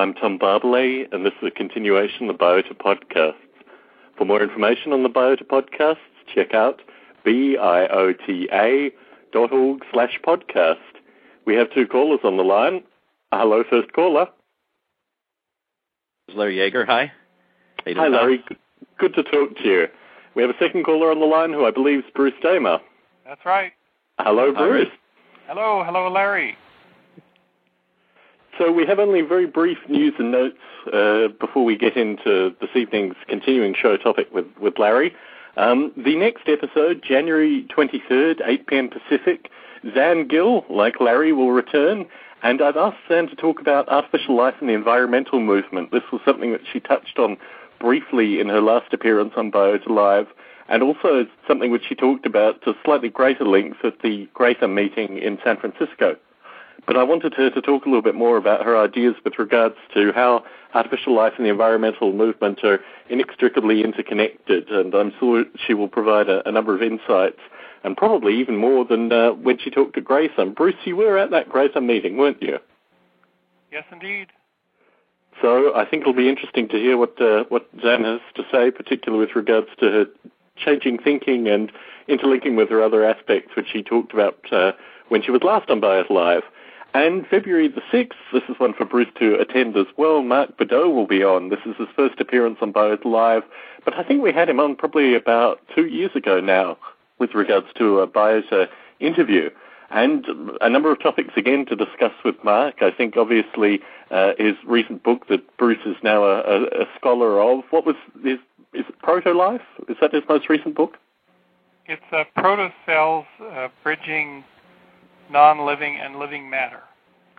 I'm Tom Barbalet, and this is a continuation of the Biota podcasts. For more information on the Biota podcasts, check out biota dot org slash podcast. We have two callers on the line. Hello, first caller. Larry Yeager, hi. Hi, Larry. Good to talk to you. We have a second caller on the line who I believe is Bruce Damer. That's right. Hello, Bruce. Hello, hello, Larry. So we have only very brief news and notes uh, before we get into this evening's continuing show topic with, with Larry. Um, the next episode, January 23rd, 8 p.m. Pacific, Zann Gill, like Larry, will return. And I've asked Zann to talk about artificial life and the environmental movement. This was something that she touched on briefly in her last appearance on Biota Live, and also something which she talked about to slightly greater length at the Greater meeting in San Francisco. But I wanted her to talk a little bit more about her ideas with regards to how artificial life and the environmental movement are inextricably interconnected, and I'm sure she will provide a, a number of insights, and probably even more than uh, when she talked to Grayson. Bruce, you were at that Grayson meeting, weren't you? Yes, indeed. So I think it'll be interesting to hear what uh, what Zann has to say, particularly with regards to her changing thinking and interlinking with her other aspects, which she talked about uh, when she was last on Biota Live. And February the 6th, this is one for Bruce to attend as well. Mark Bedau will be on. This is his first appearance on Biota Live, but I think we had him on probably about two years ago now with regards to a Biota interview. And a number of topics again to discuss with Mark. I think obviously uh, his recent book that Bruce is now a, a, a scholar of. What was his, is Proto Life? Is that his most recent book? It's uh, Proto Cells uh, Bridging non-living and living matter.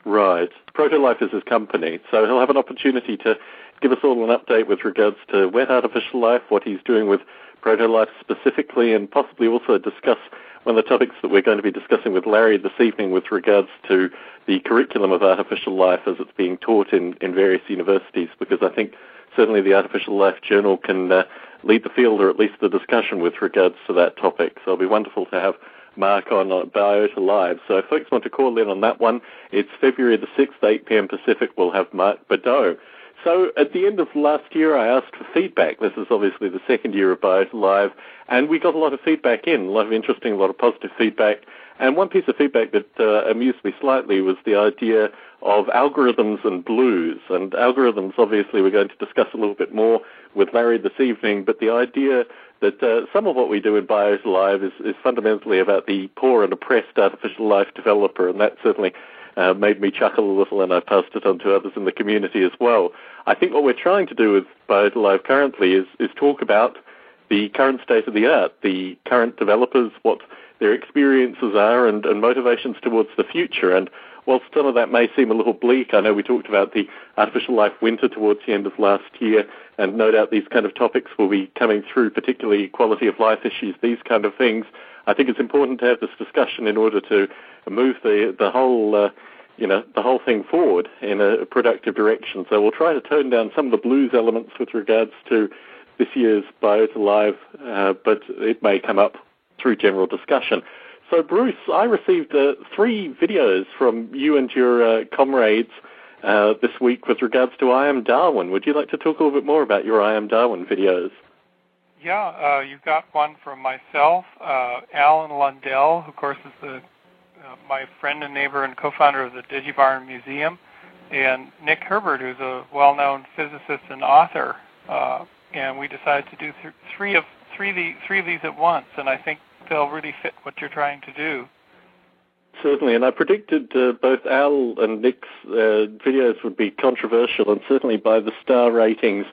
Right. Protolife is his company, so he'll have an opportunity to give us all an update with regards to wet artificial life, what he's doing with Protolife specifically, and possibly also discuss one of the topics that we're going to be discussing with Larry this evening with regards to the curriculum of artificial life as it's being taught in, in various universities, because I think certainly the Artificial Life Journal can uh, lead the field or at least the discussion with regards to that topic. So it'll be wonderful to have Mark on uh, Biota Live. So if folks want to call in on that one, it's February the 6th, 8 p.m. Pacific. We'll have Mark Bedau. So at the end of last year, I asked for feedback. This is obviously the second year of Biota Live, and we got a lot of feedback in, a lot of interesting, a lot of positive feedback. And one piece of feedback that uh, amused me slightly was the idea of algorithms and blues. And algorithms, obviously, we're going to discuss a little bit more with Larry this evening, but the idea that uh, some of what we do in Biota Live is, is fundamentally about the poor and oppressed artificial life developer, and that certainly uh, made me chuckle a little, and I passed it on to others in the community as well. I think what we're trying to do with Biota Live currently is, is talk about the current state of the art, the current developers, what their experiences are, and, and motivations towards the future. And whilst some of that may seem a little bleak, I know we talked about the artificial life winter towards the end of last year, and no doubt these kind of topics will be coming through, particularly quality of life issues, these kind of things. I think it's important to have this discussion in order to move the the whole. Uh, you know, the whole thing forward in a productive direction. So we'll try to tone down some of the blues elements with regards to this year's Biota Live, uh, but it may come up through general discussion. So, Bruce, I received uh, three videos from you and your uh, comrades uh, this week with regards to I Am Darwin. Would you like to talk a little bit more about your I Am Darwin videos? Yeah, uh, you've got one from myself, uh, Allan Lundell, who, of course, is the, uh, my friend and neighbor and co-founder of the DigiBarn Museum, and Nick Herbert, who's a well-known physicist and author. And we decided to do th- three of three, the, three of these at once, and I think they'll really fit what you're trying to do. Certainly, and I predicted uh, both Al and Nick's uh, videos would be controversial, and certainly by the star ratings,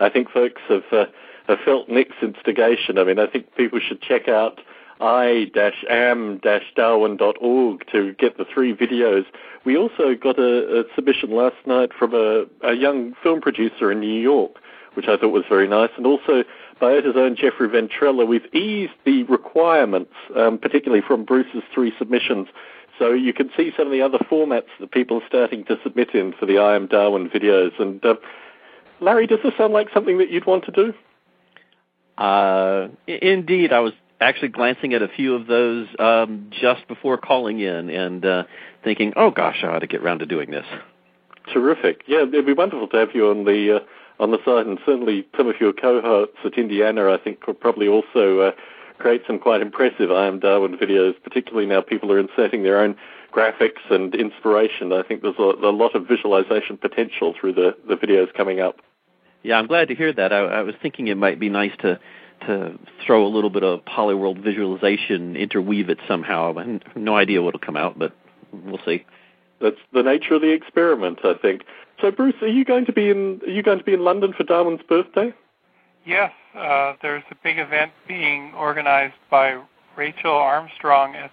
I think folks have, uh, have felt Nick's instigation. I mean, I think people should check out i-am-darwin.org to get the three videos. We also got a, a submission last night from a, a young film producer in New York, which I thought was very nice, and also Biota's own Jeffrey Ventrella, we've eased the requirements, um, particularly from Bruce's three submissions. So you can see some of the other formats that people are starting to submit in for the I Am Darwin videos. And uh, Larry, does this sound like something that you'd want to do? Uh, indeed, I was actually glancing at a few of those um, just before calling in and uh, thinking, "Oh gosh, I ought to get around to doing this." Terrific. Yeah, it'd be wonderful to have you on the uh, on the site, and certainly some of your cohorts at Indiana, I think, could probably also uh, create some quite impressive I Am Darwin videos. Particularly now, people are inserting their own graphics and inspiration. I think there's a, a lot of visualization potential through the, the videos coming up. Yeah, I'm glad to hear that. I, I was thinking it might be nice to to throw a little bit of polyworld visualization, interweave it somehow. I have no idea what'll come out, but we'll see. That's the nature of the experiment, I think. So, Bruce, are you going to be in? Are you going to be in London for Darwin's birthday? Yes, uh, there's a big event being organized by Rachel Armstrong at.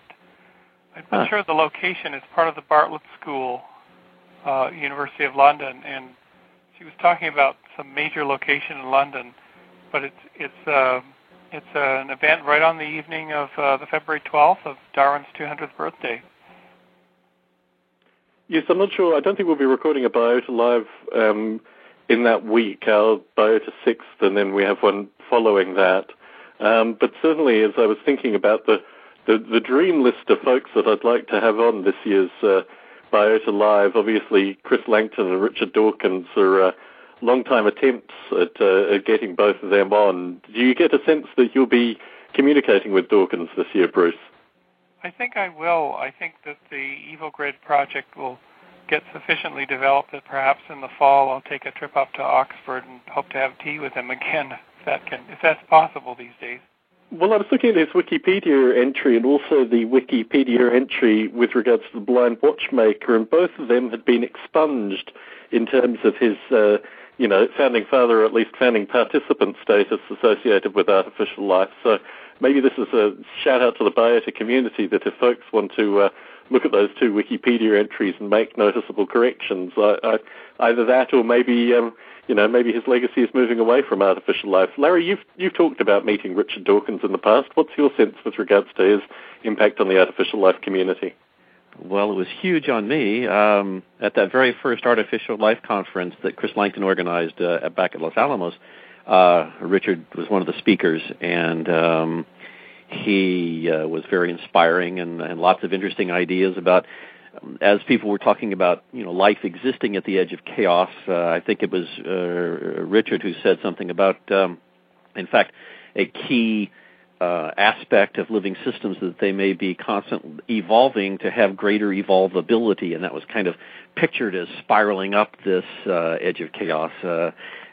I'm not huh. sure the location. It's part of the Bartlett School, uh, University of London, and she was talking about some major location in London, but it's it's uh, it's uh, an event right on the evening of uh, the February 12th of Darwin's 200th birthday. Yes, I'm not sure. I don't think we'll be recording a Biota Live um, in that week, our Biota 6th, and then we have one following that. Um, but certainly, as I was thinking about the, the, the, dream list of folks that I'd like to have on this year's uh, Biota Live, obviously Chris Langton and Richard Dawkins are uh, long-time attempts at, uh, at getting both of them on. Do you get a sense that you'll be communicating with Dawkins this year, Bruce? I think I will. I think that the EvoGrid project will get sufficiently developed that perhaps in the fall I'll take a trip up to Oxford and hope to have tea with him again, if that can, if that's possible these days. Well, I was looking at his Wikipedia entry and also the Wikipedia entry with regards to the blind watchmaker, and both of them had been expunged in terms of his, uh, you know, founding father, or at least founding participant status associated with artificial life. So maybe this is a shout out to the biota community that if folks want to uh, look at those two Wikipedia entries and make noticeable corrections, either that or maybe um, you know maybe his legacy is moving away from artificial life. Larry, you've you've talked about meeting Richard Dawkins in the past. What's your sense with regards to his impact on the artificial life community? Well, it was huge on me um, at that very first artificial life conference that Chris Langton organized uh, back at Los Alamos. Uh, Richard was one of the speakers, and um, he uh, was very inspiring and, and lots of interesting ideas about. As people were talking about, you know, life existing at the edge of chaos, uh, I think it was uh, Richard who said something about, um, in fact, a key uh, aspect of living systems that they may be constantly evolving to have greater evolvability, and that was kind of pictured as spiraling up this uh, edge of chaos. Uh,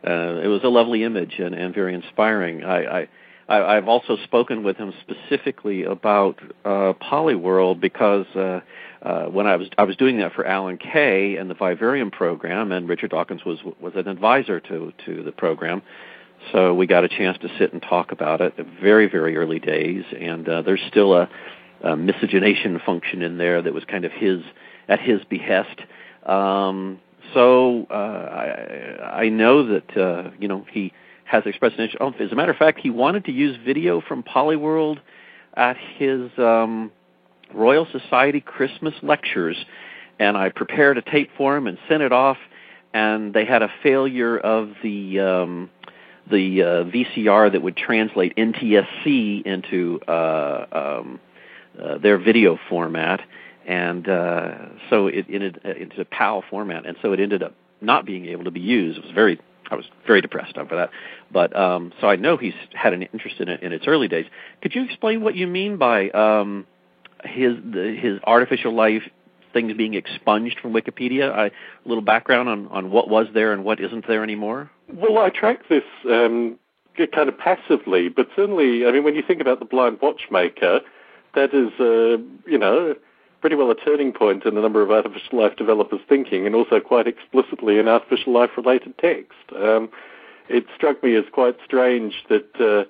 uh, it was a lovely image and, and very inspiring. I, I, I, I've also spoken with him specifically about uh, Polyworld because uh, uh, when I was I was doing that for Alan Kay and the Vivarium program, and Richard Dawkins was was an advisor to to the program. So we got a chance to sit and talk about it. Very very early days, and uh, there's still a, a miscegenation function in there that was kind of his at his behest. Um, so uh, I, I know that uh, you know he has expressed an interest. Oh, as a matter of fact, he wanted to use video from Polyworld at his um, Royal Society Christmas lectures, and I prepared a tape for him and sent it off. And they had a failure of the um, the uh, VCR that would translate NTSC into uh, um, uh, their video format and uh, so it ended uh, into a PAL format, and so it ended up not being able to be used. It was very, I was very depressed over that. But um, so I know he's had an interest in it in its early days. Could you explain what you mean by um, his the, his artificial life things being expunged from Wikipedia? I, a little background on on what was there and what isn't there anymore. Well, I track this um, kind of passively, but certainly, I mean, when you think about the blind watchmaker, that is, uh, you know pretty well a turning point in a number of artificial life developers' thinking, and also quite explicitly in artificial life related text. Um, it struck me as quite strange that uh,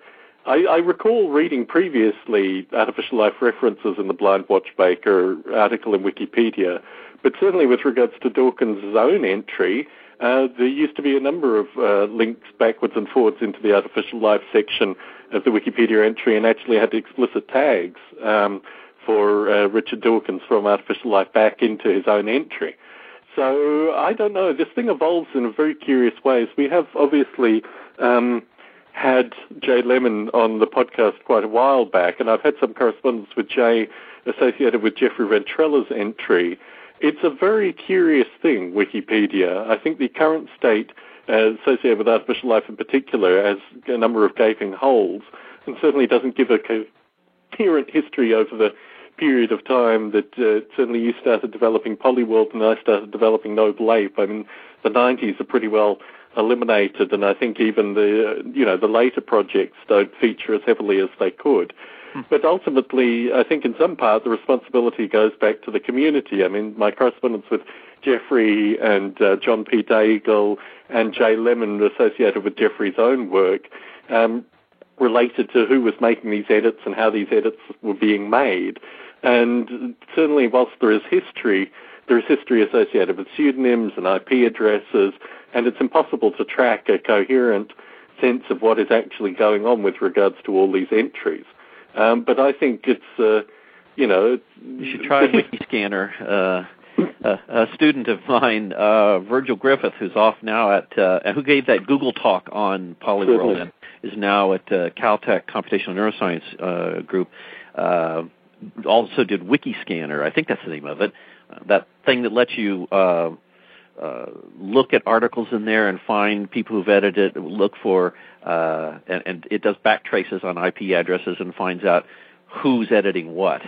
I, I, recall reading previously artificial life references in the Blind Watchmaker article in Wikipedia, but certainly with regards to Dawkins' own entry, uh, there used to be a number of uh, links backwards and forwards into the artificial life section of the Wikipedia entry and actually had explicit tags. Um, for uh, Richard Dawkins from Artificial Life back into his own entry. So I don't know. This thing evolves in very curious ways. We have obviously um, had Jay Lemon on the podcast quite a while back, and I've had some correspondence with Jay associated with Jeffrey Ventrella's entry. It's a very curious thing, Wikipedia. I think the current state uh, associated with artificial life in particular has a number of gaping holes and certainly doesn't give a coherent history over the period of time that uh, certainly you started developing Polyworld and I started developing Noble Ape. I mean, the 90s are pretty well eliminated, and I think even the you know the later projects don't feature as heavily as they could. Hmm. But ultimately, I think in some part the responsibility goes back to the community. I mean, my correspondence with Jeffrey and uh, John P. Daigle and Jay Lemon associated with Jeffrey's own work um, related to who was making these edits and how these edits were being made. And certainly, whilst there is history, there is history associated with pseudonyms and IP addresses, and it's impossible to track a coherent sense of what is actually going on with regards to all these entries. Um, but I think it's, uh, you know, you should try Wikiscanner. Uh, a, a student of mine, uh, Virgil Griffith, who's off now at, uh, who gave that Google talk on Polyworld and is now at uh, Caltech Computational Neuroscience uh, Group. Uh, also did Wikiscanner. I think that's the name of it. Uh, that thing that lets you uh, uh, look at articles in there and find people who've edited it, look for, uh, and, and it does back traces on IP addresses and finds out who's editing what.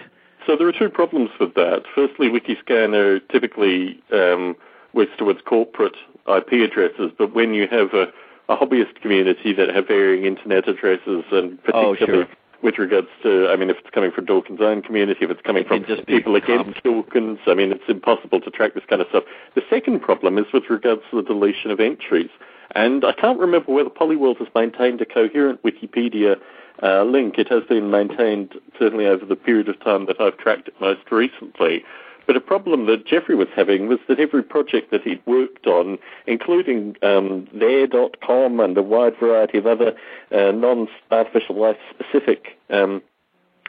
So there are two problems with that. Firstly, Wikiscanner typically um, works towards corporate IP addresses, but when you have a, a hobbyist community that have varying internet addresses and particularly oh, sure with regards to, I mean, if it's coming from Dawkins' own community, if it's coming from people against Dawkins, I mean, it's impossible to track this kind of stuff. The second problem is with regards to the deletion of entries. And I can't remember whether Polyworld has maintained a coherent Wikipedia uh, link. It has been maintained certainly over the period of time that I've tracked it most recently. But a problem that Jeffrey was having was that every project that he'd worked on, including um, there.com and a wide variety of other uh, non-artificial life specific um,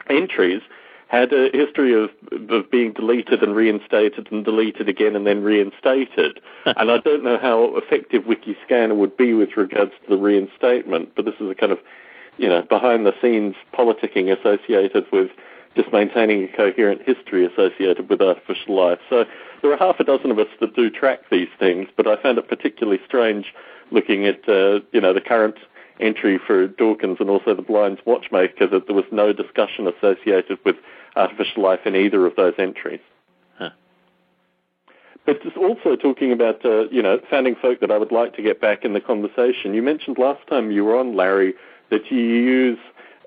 entries, had a history of, of being deleted and reinstated and deleted again and then reinstated. and I don't know how effective Wikiscanner would be with regards to the reinstatement, but this is a kind of, you know, behind the scenes politicking associated with just maintaining a coherent history associated with artificial life. So there are half a dozen of us that do track these things, but I found it particularly strange looking at uh, you know the current entry for Dawkins and also the Blinds Watchmaker that there was no discussion associated with artificial life in either of those entries. Huh. But just also talking about uh, you know founding folk that I would like to get back in the conversation. You mentioned last time you were on, Larry, that you use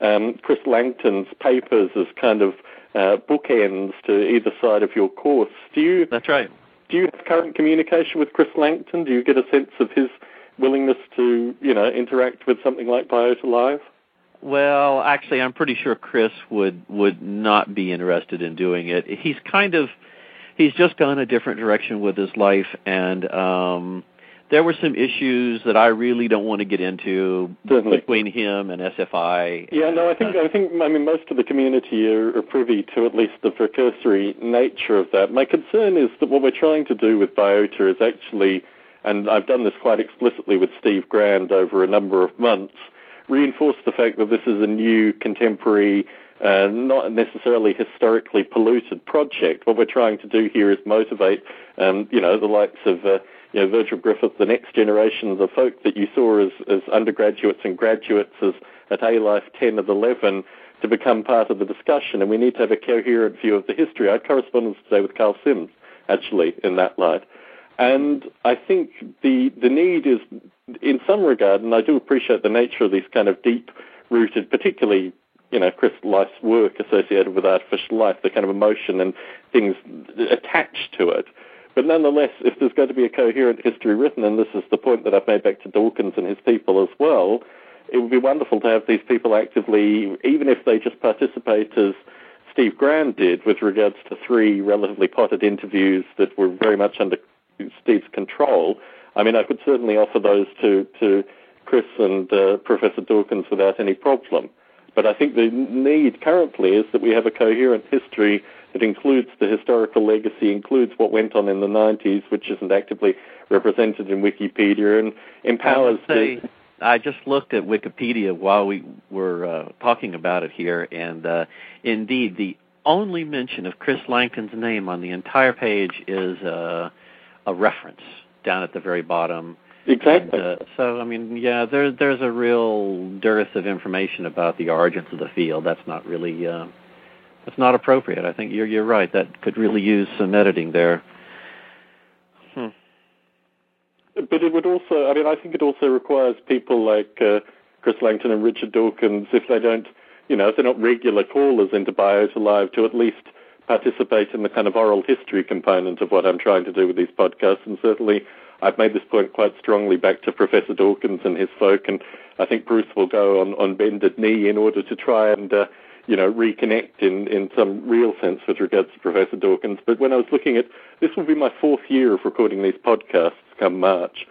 um, Chris Langton's papers as kind of uh, bookends to either side of your course. Do you? That's right. Do you have current communication with Chris Langton? Do you get a sense of his willingness to, you know, interact with something like Biota Live? Well, actually, I'm pretty sure Chris would would not be interested in doing it. He's kind of he's just gone a different direction with his life, and um, there were some issues that I really don't want to get into Certainly. between him and SFI. Yeah, no, I think I think I mean most of the community are, are privy to at least the precursory nature of that. My concern is that what we're trying to do with Biota is actually, and I've done this quite explicitly with Steve Grand over a number of months, reinforce the fact that this is a new contemporary. Uh, not necessarily historically polluted project. What we're trying to do here is motivate, um, you know, the likes of uh, you know, Virgil Griffith, the next generation of the folk that you saw as, as undergraduates and graduates as at A Life 10 of 11 to become part of the discussion. And we need to have a coherent view of the history. I had correspondence today with Karl Sims, actually, in that light. And I think the, the need is, in some regard, and I do appreciate the nature of these kind of deep rooted, particularly you know, Chris Life's work associated with artificial life, the kind of emotion and things attached to it. But nonetheless, if there's going to be a coherent history written, and this is the point that I've made back to Dawkins and his people as well, it would be wonderful to have these people actively, even if they just participate as Steve Grand did with regards to three relatively potted interviews that were very much under Steve's control. I mean, I could certainly offer those to, to Chris and uh, Professor Dawkins without any problem. But I think the need currently is that we have a coherent history that includes the historical legacy, includes what went on in the 90s, which isn't actively represented in Wikipedia, and empowers I say, the. I just looked at Wikipedia while we were uh, talking about it here, and uh, indeed, the only mention of Chris Langton's name on the entire page is uh, a reference down at the very bottom. Exactly. And, uh, so, I mean, yeah, there, there's a real dearth of information about the origins of the field. That's not really, uh, that's not appropriate. I think you're you're right. That could really use some editing there. Hmm. But it would also, I mean, I think it also requires people like uh, Chris Langton and Richard Dawkins, if they don't, you know, if they're not regular callers into Biota Live, to at least participate in the kind of oral history component of what I'm trying to do with these podcasts. And certainly, I've made this point quite strongly back to Professor Dawkins and his folk, and I think Bruce will go on, on bended knee in order to try and, uh, you know, reconnect in, in some real sense with regards to Professor Dawkins. But when I was looking at, this will be my fourth year of recording these podcasts come March.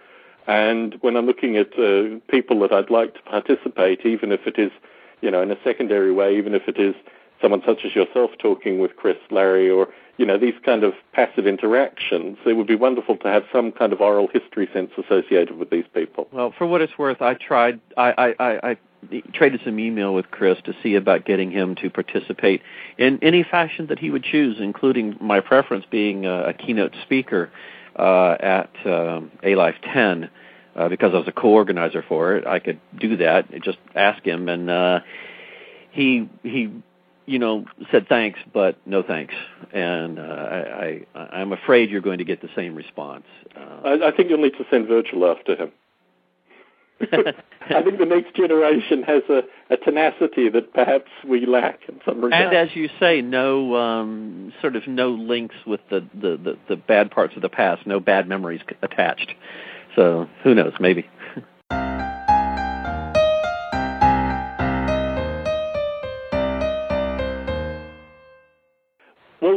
And when I'm looking at uh, people that I'd like to participate, even if it is, you know, in a secondary way, even if it is someone such as yourself talking with Chris, Larry, or you know these kind of passive interactions, it would be wonderful to have some kind of oral history sense associated with these people. Well, for what it's worth, I tried. I I, I, I traded some email with Chris to see about getting him to participate in any fashion that he would choose, including my preference being a, a keynote speaker uh, at um, A Life 10. Uh, because I was a co-organizer for it, I could do that. Just ask him, and uh, he he you know, said thanks, but no thanks. And uh, I, I, I'm afraid you're going to get the same response. Uh, I, I think you'll need to send Virgil after him. I think the next generation has a, a tenacity that perhaps we lack in some regard. And as you say, no um, sort of no links with the, the, the, the bad parts of the past, no bad memories attached. So who knows? Maybe.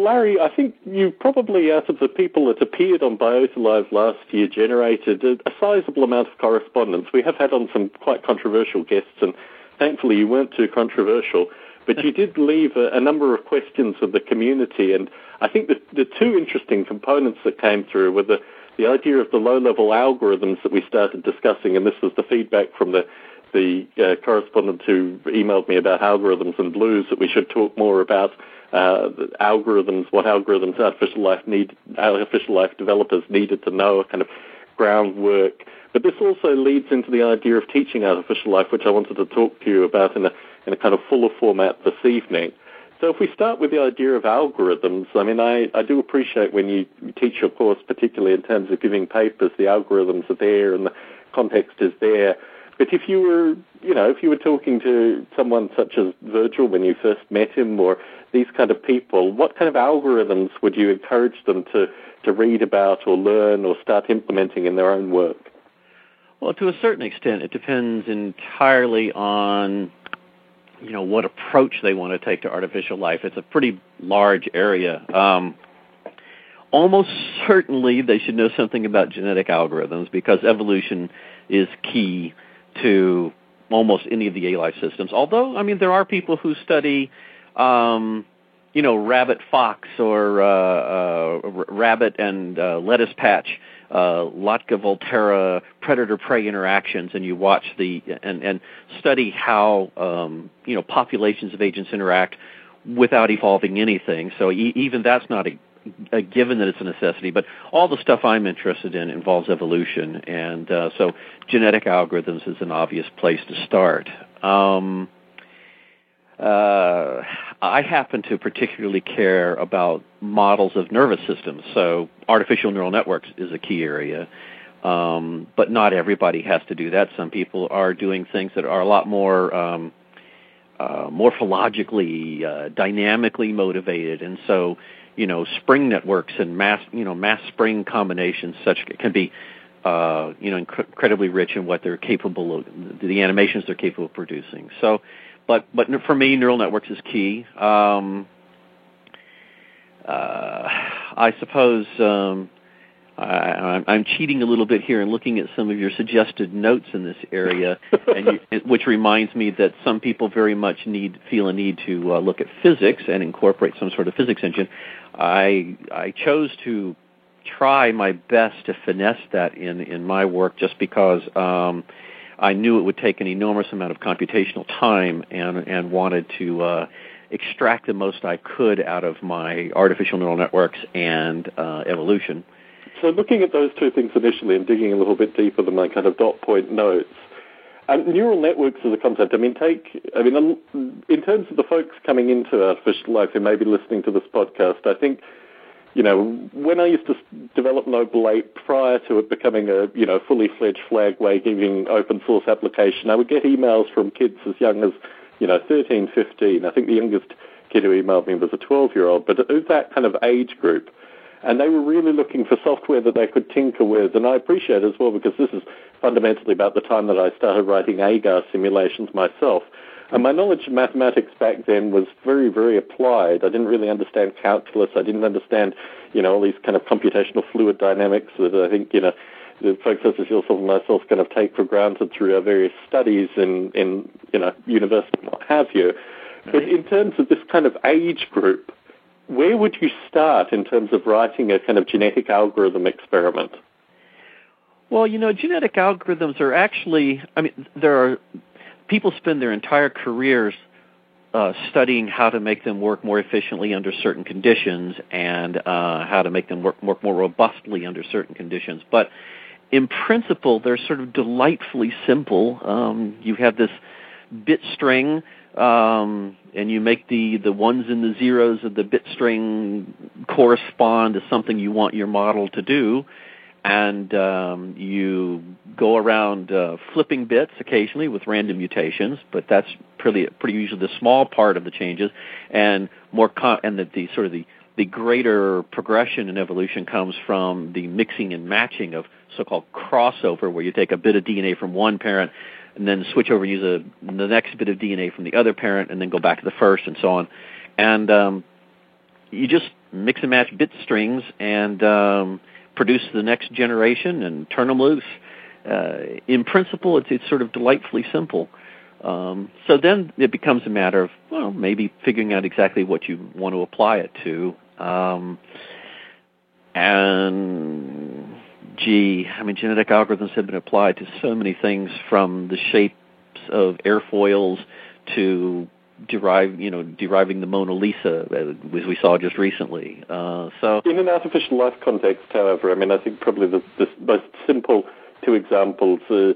Larry, I think you probably, out of the people that appeared on Biota Live last year, generated a, a sizable amount of correspondence. We have had on some quite controversial guests, and thankfully you weren't too controversial. But you did leave a, a number of questions of the community, and I think the, the two interesting components that came through were the, the idea of the low-level algorithms that we started discussing, and this was the feedback from the the uh, correspondent who emailed me about algorithms and blues that we should talk more about uh, algorithms, what algorithms artificial life need, artificial life developers needed to know, a kind of groundwork. But this also leads into the idea of teaching artificial life, which I wanted to talk to you about in a in a kind of fuller format this evening. So if we start with the idea of algorithms, I mean, I, I do appreciate when you teach your course, particularly in terms of giving papers, the algorithms are there and the context is there. But if you were, you know, if you were talking to someone such as Virgil when you first met him, or these kind of people, what kind of algorithms would you encourage them to, to read about or learn or start implementing in their own work? Well, to a certain extent, it depends entirely on you know what approach they want to take to artificial life. It's a pretty large area. Um, almost certainly, they should know something about genetic algorithms because evolution is key to almost any of the A life systems. Although, I mean, there are people who study um, you know, rabbit fox or uh, uh, rabbit and uh, lettuce patch, uh, Lotka volterra predator prey interactions, and you watch the and and study how um, you know populations of agents interact without evolving anything. So e- even that's not a, a given that it's a necessity, but all the stuff I'm interested in involves evolution, and uh, so genetic algorithms is an obvious place to start. Um, uh, I happen to particularly care about models of nervous systems. So artificial neural networks is a key area. Um, but not everybody has to do that. Some people are doing things that are a lot more um, uh, morphologically, uh, dynamically motivated, and so you know spring networks and mass you know mass spring combinations such can be uh, you know inc- incredibly rich in what they're capable of the animations they're capable of producing. So but but for me, neural networks is key. Um, uh, I suppose um, I, I'm cheating a little bit here and looking at some of your suggested notes in this area, and you, which reminds me that some people very much need feel a need to uh, look at physics and incorporate some sort of physics engine. I I chose to try my best to finesse that in in my work just because. Um, I knew it would take an enormous amount of computational time and and wanted to uh, extract the most I could out of my artificial neural networks and uh, evolution. So, looking at those two things initially and digging a little bit deeper than my kind of dot point notes, and neural networks as a concept, I mean, take, I mean, in terms of the folks coming into artificial life who may be listening to this podcast, I think, you know, when I used to develop Noble Ape prior to it becoming a, you know, fully fledged flag waving open source application, I would get emails from kids as young as, you know, 13, 15. I think the youngest kid who emailed me was a 12 year old, but it was that kind of age group and they were really looking for software that they could tinker with. And I appreciate it as well because this is fundamentally about the time that I started writing AGAR simulations myself. And my knowledge of mathematics back then was very, very applied. I didn't really understand calculus. I didn't understand, you know, all these kind of computational fluid dynamics that I think, you know, the folks such as yourself and myself kind of take for granted through our various studies in, in you know, university and what have you. But in terms of this kind of age group, where would you start in terms of writing a kind of genetic algorithm experiment? Well, you know, genetic algorithms are actually, I mean, there are people spend their entire careers uh, studying how to make them work more efficiently under certain conditions and uh, how to make them work, work more robustly under certain conditions. But in principle, they're sort of delightfully simple. Um, you have this bit string um, and you make the, the ones and the zeros of the bit string correspond to something you want your model to do, and um, you go around uh, flipping bits occasionally with random mutations, but that's pretty pretty usually the small part of the changes, and more and the, the sort of the the greater progression in evolution comes from the mixing and matching of so-called crossover, where you take a bit of DNA from one parent and then switch over and use a, the next bit of DNA from the other parent, and then go back to the first, and so on. And um, you just mix and match bit strings and um, produce the next generation and turn them loose. Uh, in principle, it's, it's sort of delightfully simple. Um, so then it becomes a matter of well, maybe figuring out exactly what you want to apply it to. Um, and gee, I mean, genetic algorithms have been applied to so many things from the shapes of airfoils to derive, you know, deriving the Mona Lisa, uh, as we saw just recently. Uh, so, in an artificial life context, however, I mean, I think probably the, the most simple two examples. Uh,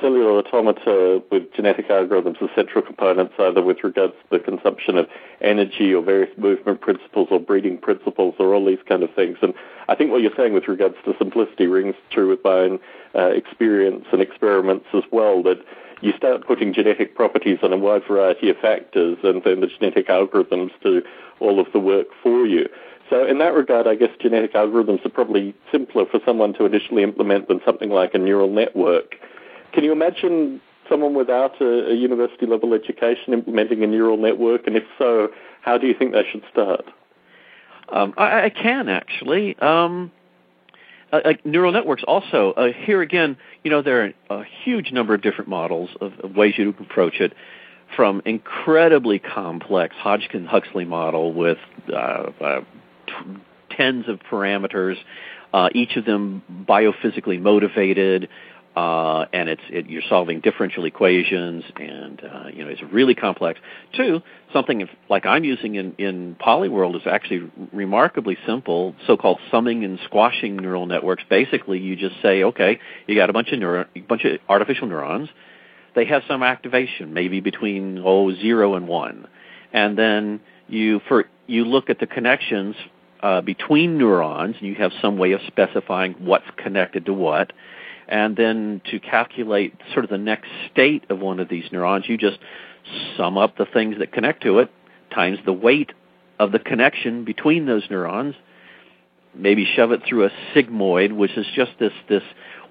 cellular automata with genetic algorithms as central components, either with regards to the consumption of energy or various movement principles or breeding principles or all these kind of things. And I think what you're saying with regards to simplicity rings true with my own uh, experience and experiments as well, that you start putting genetic properties on a wide variety of factors and then the genetic algorithms do all of the work for you. So in that regard, I guess genetic algorithms are probably simpler for someone to initially implement than something like a neural network. Can you imagine someone without a, a university level education implementing a neural network? And if so, how do you think they should start? Um, I, I, can actually. Um, uh, uh, neural networks also. Uh, here again, you know, there are a huge number of different models of, of ways you can approach it, from incredibly complex Hodgkin-Huxley model with uh, uh t- tens of parameters, uh, each of them biophysically motivated, uh, and it's it, you're solving differential equations, and uh, you know it's really complex. Two, something like I'm using in in Polyworld is actually remarkably simple, so-called summing and squashing neural networks. Basically, you just say, okay, you got a bunch of neuro, a bunch of artificial neurons. They have some activation, maybe between oh zero and one, and then you for you look at the connections uh, between neurons, and you have some way of specifying what's connected to what and then to calculate sort of the next state of one of these neurons, you just sum up the things that connect to it times the weight of the connection between those neurons. Maybe shove it through a sigmoid, which is just this this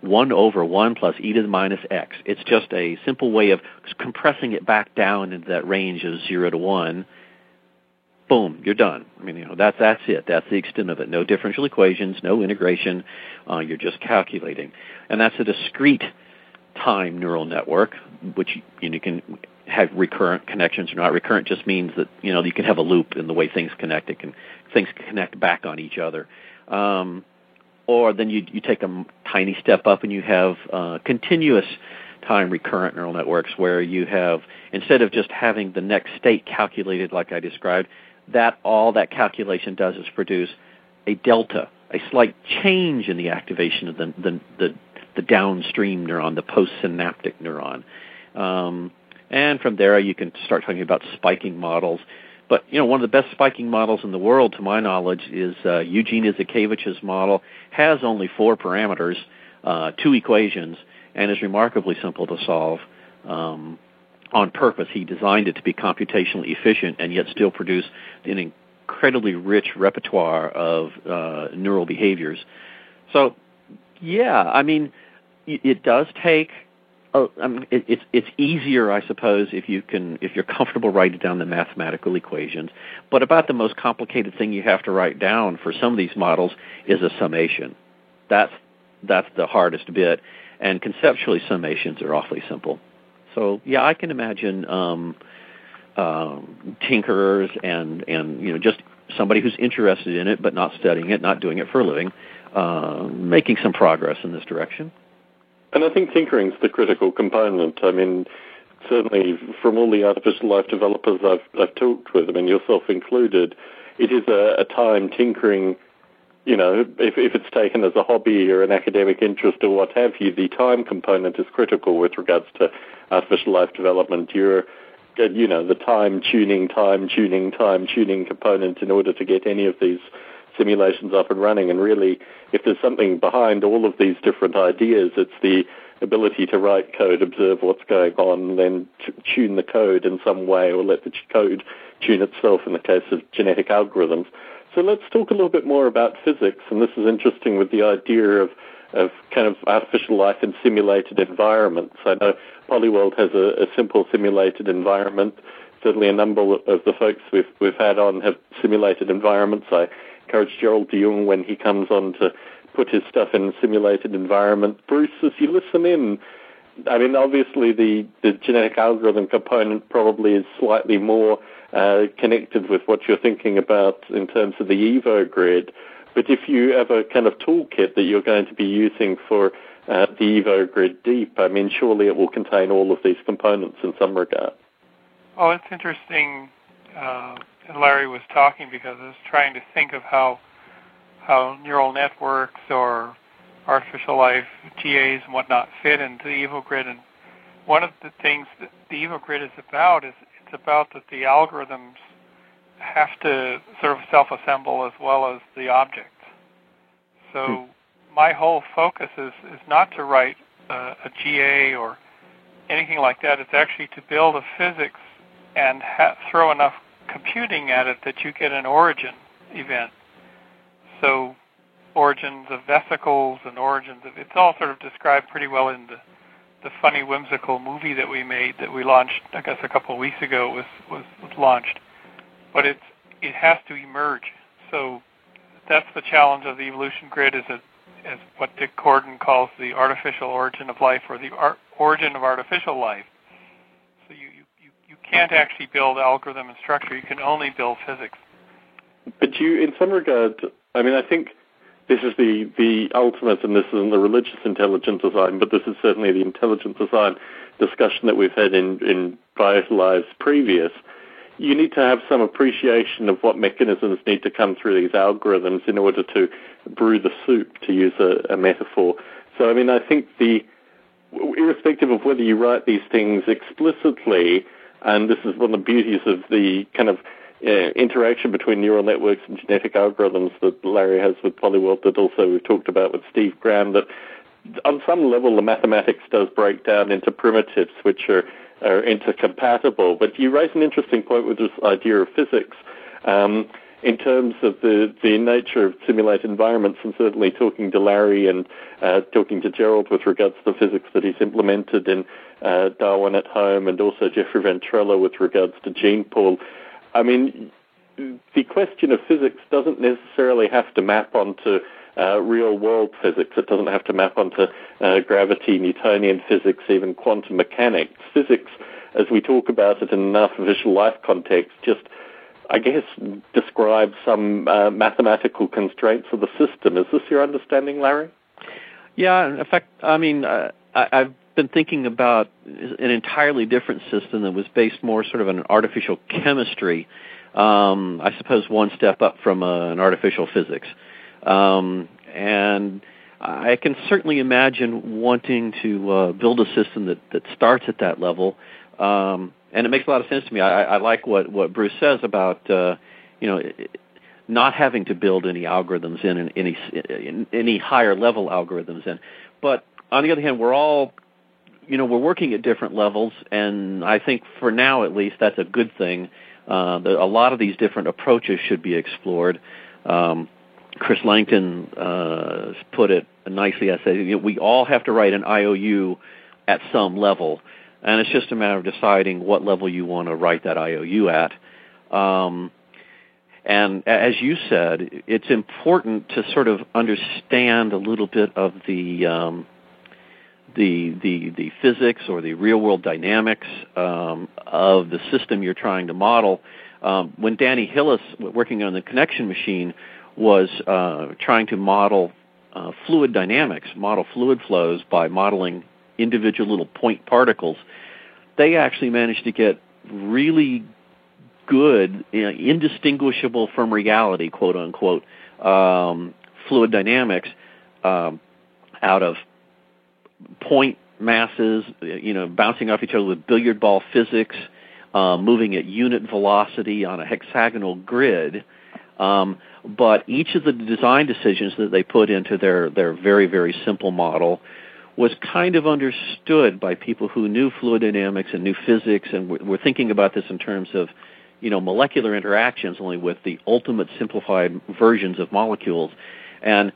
one over one plus e to the minus x. It's just a simple way of compressing it back down into that range of zero to one boom, you're done. I mean, you know, that's that's it. That's the extent of it. No differential equations, no integration. Uh, you're just calculating, and that's a discrete time neural network, which you, you can have recurrent connections or not. Recurrent just means that you know you can have a loop in the way things connect. It can things connect back on each other. Um, or then you you take a tiny step up and you have uh, continuous time recurrent neural networks where you have instead of just having the next state calculated like I described, that all that calculation does is produce a delta, a slight change in the activation of the the, the, the downstream neuron, the postsynaptic neuron. Um, and from there, you can start talking about spiking models. But you know, one of the best spiking models in the world, to my knowledge, is uh, Eugene Izhikevich's model. Has only four parameters, uh, two equations, and is remarkably simple to solve. Um, on purpose, he designed it to be computationally efficient and yet still produce an incredibly rich repertoire of uh, neural behaviors. So, yeah, I mean, it does take Oh, I mean, it, it's it's easier, I suppose, if you can if you're comfortable writing down the mathematical equations. But about the most complicated thing you have to write down for some of these models is a summation. That's that's the hardest bit, and conceptually, summations are awfully simple. So yeah, I can imagine um, um, tinkerers and and you know just somebody who's interested in it but not studying it, not doing it for a living, uh, making some progress in this direction. And I think tinkering's the critical component. I mean, certainly from all the artificial life developers I've, I've talked with, I mean, yourself included, it is a, a time tinkering, you know, if, if it's taken as a hobby or an academic interest or what have you, the time component is critical with regards to artificial life development. You're, uh, you know, the time tuning, time tuning, time tuning component in order to get any of these simulations up and running. And really, if there's something behind all of these different ideas, it's the ability to write code, observe what's going on, then t- tune the code in some way, or let the code tune itself in the case of genetic algorithms. So let's talk a little bit more about physics, and this is interesting with the idea of of kind of artificial life in simulated environments. I know Polyworld has a, a simple simulated environment. Certainly, a number of the folks we've we've had on have simulated environments. I encourage Gerald de Jong when he comes on to put his stuff in a simulated environment. Bruce, as you listen in, I mean, obviously the, the genetic algorithm component probably is slightly more uh, connected with what you're thinking about in terms of the EvoGrid. But if you have a kind of toolkit that you're going to be using for uh, the EvoGrid deep, I mean, surely it will contain all of these components in some regard. Oh, it's interesting. Uh, Larry was talking because I was trying to think of how how neural networks or artificial life GAs and whatnot fit into the EvoGrid. And one of the things that the EvoGrid is about is it's about that the algorithms have to sort of self-assemble as well as the objects. So hmm. my whole focus is is not to write uh, a GA or anything like that. It's actually to build a physics and ha- throw enough computing at it that you get an origin event. So origins of vesicles and origins of it's all sort of described pretty well in the the funny whimsical movie that we made that we launched I guess a couple of weeks ago was was, was launched. But it's it has to emerge. So that's the challenge of the evolution grid is a as what Dick Gordon calls the artificial origin of life or the origin of artificial life. So you you, you can't actually build algorithm and structure. You can only build physics. But you, in some regard, I mean, I think this is the, the ultimate, and this isn't the religious intelligence design, but this is certainly the intelligence design discussion that we've had in, in prior lives previous. You need to have some appreciation of what mechanisms need to come through these algorithms in order to brew the soup, to use a, a metaphor. So, I mean, I think the, irrespective of whether you write these things explicitly, and this is one of the beauties of the kind of interaction between neural networks and genetic algorithms that Larry has with Polyworld that also we've talked about with Steve Grand that on some level the mathematics does break down into primitives which are, are intercompatible. But you raise an interesting point with this idea of physics. Um, in terms of the, the nature of simulated environments, and certainly talking to Larry and uh, talking to Gerald with regards to the physics that he's implemented in uh, Darwin at Home, and also Jeffrey Ventrella with regards to gene pool. I mean, the question of physics doesn't necessarily have to map onto uh, real world physics. It doesn't have to map onto uh, gravity, Newtonian physics, even quantum mechanics. Physics, as we talk about it in an artificial life context, just I guess, describe some uh, mathematical constraints of the system. Is this your understanding, Larry? Yeah, in fact, I mean, uh, I, I've been thinking about an entirely different system that was based more sort of on an artificial chemistry. Um, I suppose one step up from uh, an artificial physics. Um, and I can certainly imagine wanting to uh, build a system that, that starts at that level. Um, and it makes a lot of sense to me. I, I like what, what Bruce says about, uh, you know, not having to build any algorithms in, in any in any higher level algorithms in. But on the other hand, we're all you know we're working at different levels, and I think for now at least that's a good thing. Uh, a lot of these different approaches should be explored. Um, Chris Langton uh, put it nicely. I said you know, we all have to write an IOU at some level, and it's just a matter of deciding what level you want to write that IOU at. Um, and as you said, it's important to sort of understand a little bit of the um, the the the physics or the real world dynamics um, of the system you're trying to model. Um, when Danny Hillis, working on the connection machine, was uh, trying to model uh, fluid dynamics, model fluid flows by modeling individual little point particles, they actually managed to get really good, you know, indistinguishable from reality, quote unquote, um, fluid dynamics um, out of point masses, you know, bouncing off each other with billiard ball physics, uh, moving at unit velocity on a hexagonal grid. Um, but each of the design decisions that they put into their, their very, very simple model was kind of understood by people who knew fluid dynamics and knew physics and were, were thinking about this in terms of you know molecular interactions only with the ultimate simplified versions of molecules and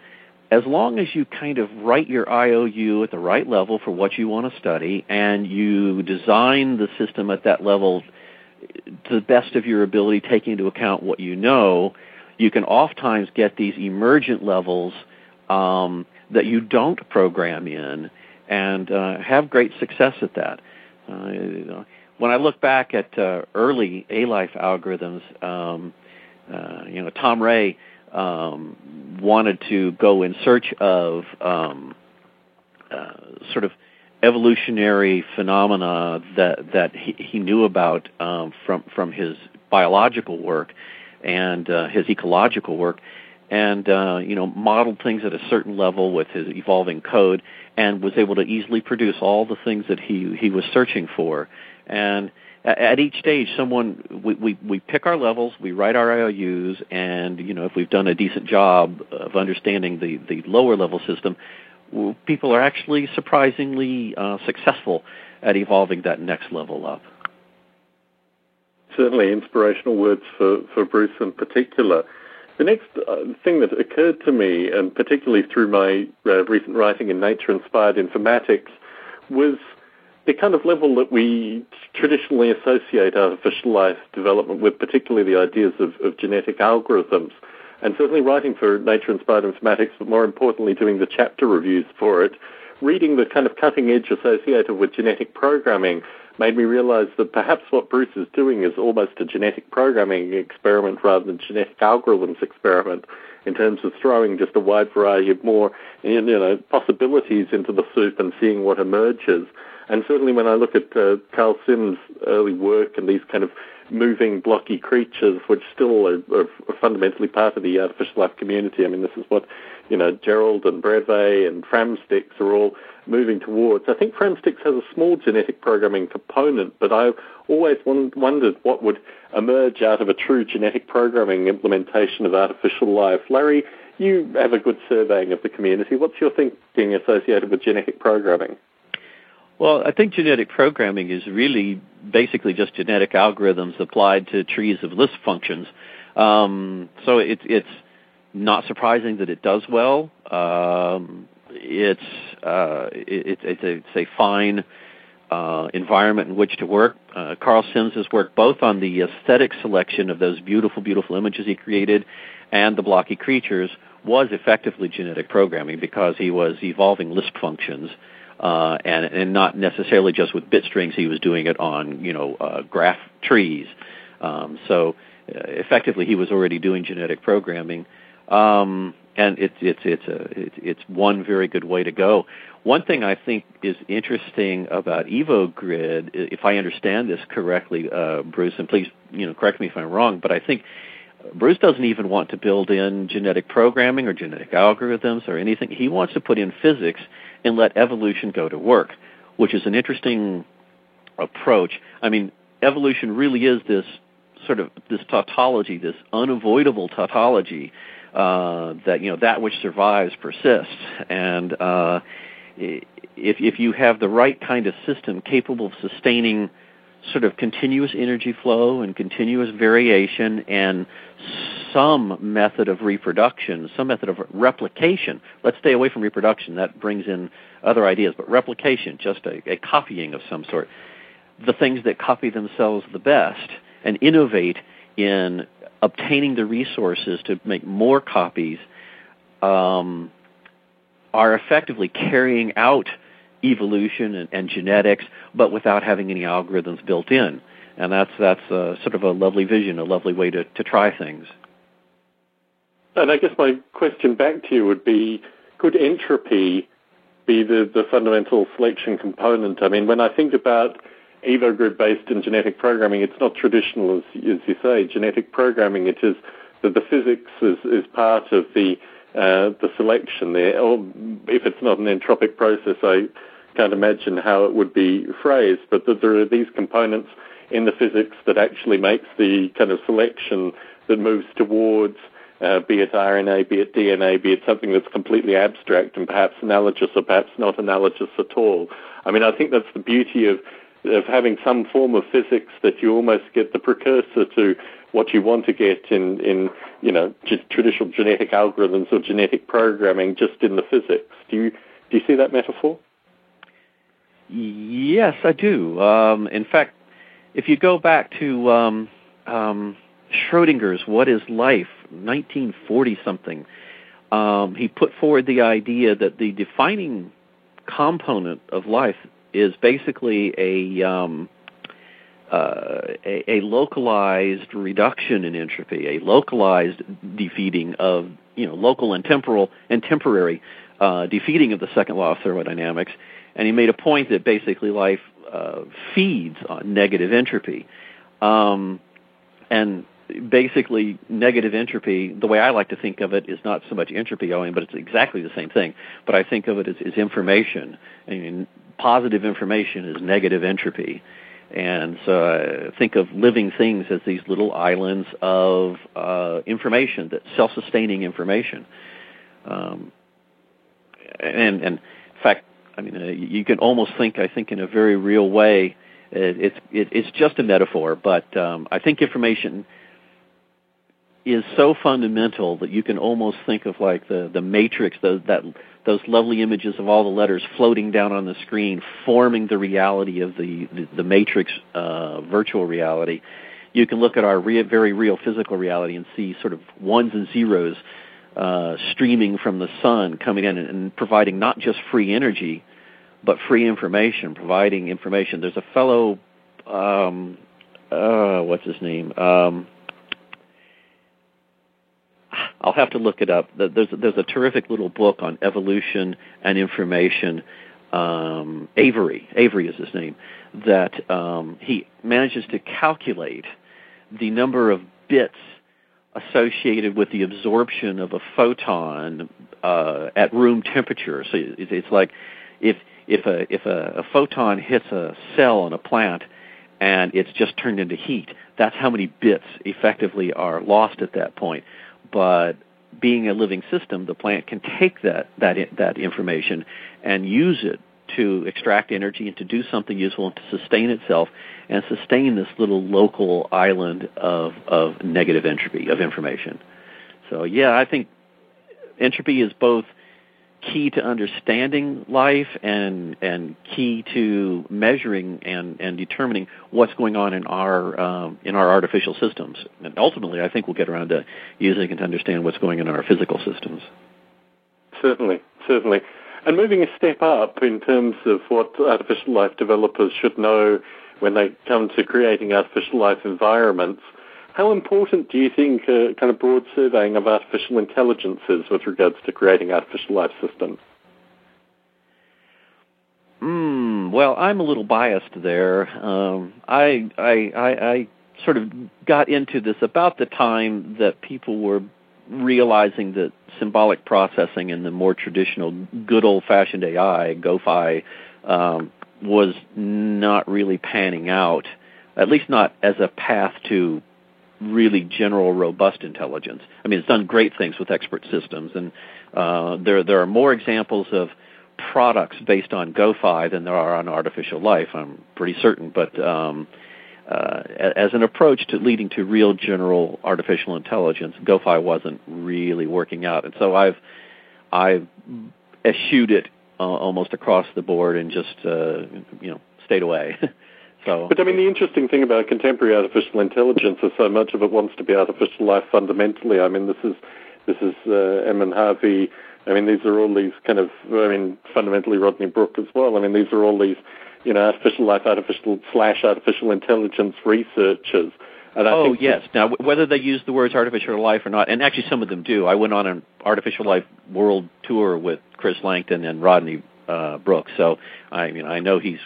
as long as you kind of write your IOU at the right level for what you want to study and you design the system at that level to the best of your ability taking into account what you know you can oftentimes get these emergent levels um, that you don't program in and uh, have great success at that. Uh, when I look back at uh, early A-life algorithms, um, uh, you know, Tom Ray um, wanted to go in search of um, uh, sort of evolutionary phenomena that that he, he knew about um, from from his biological work and uh, his ecological work, and uh, you know modeled things at a certain level with his evolving code, and was able to easily produce all the things that he he was searching for. And at each stage, someone we, we we pick our levels, we write our IOUs, and you know if we've done a decent job of understanding the the lower level system, people are actually surprisingly uh, successful at evolving that next level up certainly inspirational words for, for Bruce in particular. The next uh, thing that occurred to me, and particularly through my uh, recent writing in Nature Inspired Informatics, was the kind of level that we traditionally associate artificial life development with, particularly the ideas of, of genetic algorithms. And certainly writing for Nature Inspired Informatics, but more importantly doing the chapter reviews for it, reading the kind of cutting edge associated with genetic programming made me realize that perhaps what Bruce is doing is almost a genetic programming experiment rather than genetic algorithms experiment in terms of throwing just a wide variety of more you know possibilities into the soup and seeing what emerges. And certainly when I look at uh, Karl Sims' early work and these kind of moving blocky creatures, which still are, are fundamentally part of the artificial life community. I mean, this is what you know Gerald and breve and Framsticks are all moving towards. I think Framsticks has a small genetic programming component, but I've always wondered what would emerge out of a true genetic programming implementation of artificial life. Larry, you have a good surveying of the community. What's your thinking associated with genetic programming? Well, I think genetic programming is really basically just genetic algorithms applied to trees of Lisp functions. Um, so it, it's not surprising that it does well. Um, it's uh, it, it's, a, it's a fine uh, environment in which to work. Uh, Karl Sims has worked both on the aesthetic selection of those beautiful, beautiful images he created, and the blocky creatures was effectively genetic programming because he was evolving Lisp functions. Uh, and and not necessarily just with bit strings. He was doing it on you know uh, graph trees. Um, so uh, effectively, he was already doing genetic programming. Um, and it's it's it's a it's, it's one very good way to go. One thing I think is interesting about EvoGrid, if I understand this correctly, uh, Bruce, and please you know correct me if I'm wrong, but I think Bruce doesn't even want to build in genetic programming or genetic algorithms or anything. He wants to put in physics and let evolution go to work, which is an interesting approach. I mean, evolution really is this sort of this tautology, this unavoidable tautology uh, that you know that which survives persists, and uh, if if you have the right kind of system capable of sustaining sort of continuous energy flow and continuous variation and some method of reproduction, some method of replication. Let's stay away from reproduction. That brings in other ideas, but replication, just a, a copying of some sort. The things that copy themselves the best and innovate in obtaining the resources to make more copies um, are effectively carrying out evolution and, and, genetics, but without having any algorithms built in. And that's that's sort of a lovely vision, a lovely way to, to try things. And I guess my question back to you would be: Could entropy be the, the fundamental selection component? I mean, when I think about EvoGrid based in genetic programming, it's not traditional, as, as you say, genetic programming. It is that the physics is, is part of the uh, the selection there. Or if it's not an entropic process, I can't imagine how it would be phrased, but that there are these components in the physics that actually makes the kind of selection that moves towards, uh, be it RNA, be it DNA, be it something that's completely abstract and perhaps analogous or perhaps not analogous at all. I mean, I think that's the beauty of of having some form of physics that you almost get the precursor to what you want to get in, in you know, traditional genetic algorithms or genetic programming just in the physics. Do you, do you see that metaphor? Yes, I do. Um, in fact, if you go back to um, um, Schrodinger's "What Is Life," 1940 something, um, he put forward the idea that the defining component of life is basically a um, uh, a, a, localized reduction in entropy, a localized defeating of you know local and temporal and temporary uh, defeating of the second law of thermodynamics, and he made a point that basically life uh, feeds on negative entropy, um, and basically negative entropy. The way I like to think of it is not so much entropy owing, but it's exactly the same thing. But I think of it as, as information. I mean, positive information is negative entropy. And so I uh, think of living things as these little islands of uh, information, that self-sustaining information. Um, and, and in fact, I mean, uh, you can almost think, I think, in a very real way. It, it's it, it's just a metaphor, but um, I think information is so fundamental that you can almost think of like the the matrix, those that those lovely images of all the letters floating down on the screen, forming the reality of the the, the matrix uh, virtual reality. You can look at our re- very real physical reality and see sort of ones and zeros uh, streaming from the sun coming in and, and providing not just free energy, but free information, providing information. There's a fellow, um, uh, what's his name? Um, I'll have to look it up. There's there's a terrific little book on evolution and information. Um, Avery, Avery is his name. That um, he manages to calculate the number of bits associated with the absorption of a photon uh, at room temperature. So it's like if if a if a, a photon hits a cell on a plant and it's just turned into heat, that's how many bits effectively are lost at that point but being a living system, the plant can take that that that information and use it to extract energy and to do something useful and to sustain itself and sustain this little local island of of negative entropy of information. So yeah, I think entropy is both key to understanding life and and key to measuring and and determining what's going on in our um, in our artificial systems. And ultimately, I think we'll get around to using it to understand what's going on in our physical systems. Certainly, certainly. And moving a step up in terms of what artificial life developers should know when they come to creating artificial life environments, how important do you think kind of broad surveying of artificial intelligence is with regards to creating artificial life systems? Mm, well, I'm a little biased there. Um, I, I, I, I sort of got into this about the time that people were realizing that symbolic processing and the more traditional, good old-fashioned AI, GOFAI, um, was not really panning out, at least not as a path to really general, robust intelligence. I mean, it's done great things with expert systems, and uh, there there are more examples of products based on GOFAI than there are on artificial life. I'm pretty certain, but um, uh, as an approach to leading to real general artificial intelligence, GOFAI wasn't really working out, and so I've I've eschewed it uh, almost across the board and just uh, you know stayed away. so, but I mean, the interesting thing about contemporary artificial intelligence is so much of it wants to be artificial life fundamentally. I mean, this is this is uh, Inman Harvey I mean, these are all these kind of, I mean, fundamentally Rodney Brook as well. I mean, these are all these, you know, artificial life, artificial slash artificial intelligence researchers. And I oh yes. Now, whether they use the words artificial life or not, and actually some of them do. I went on an artificial life world tour with Chris Langton and Rodney uh, Brooks, so I mean I know he's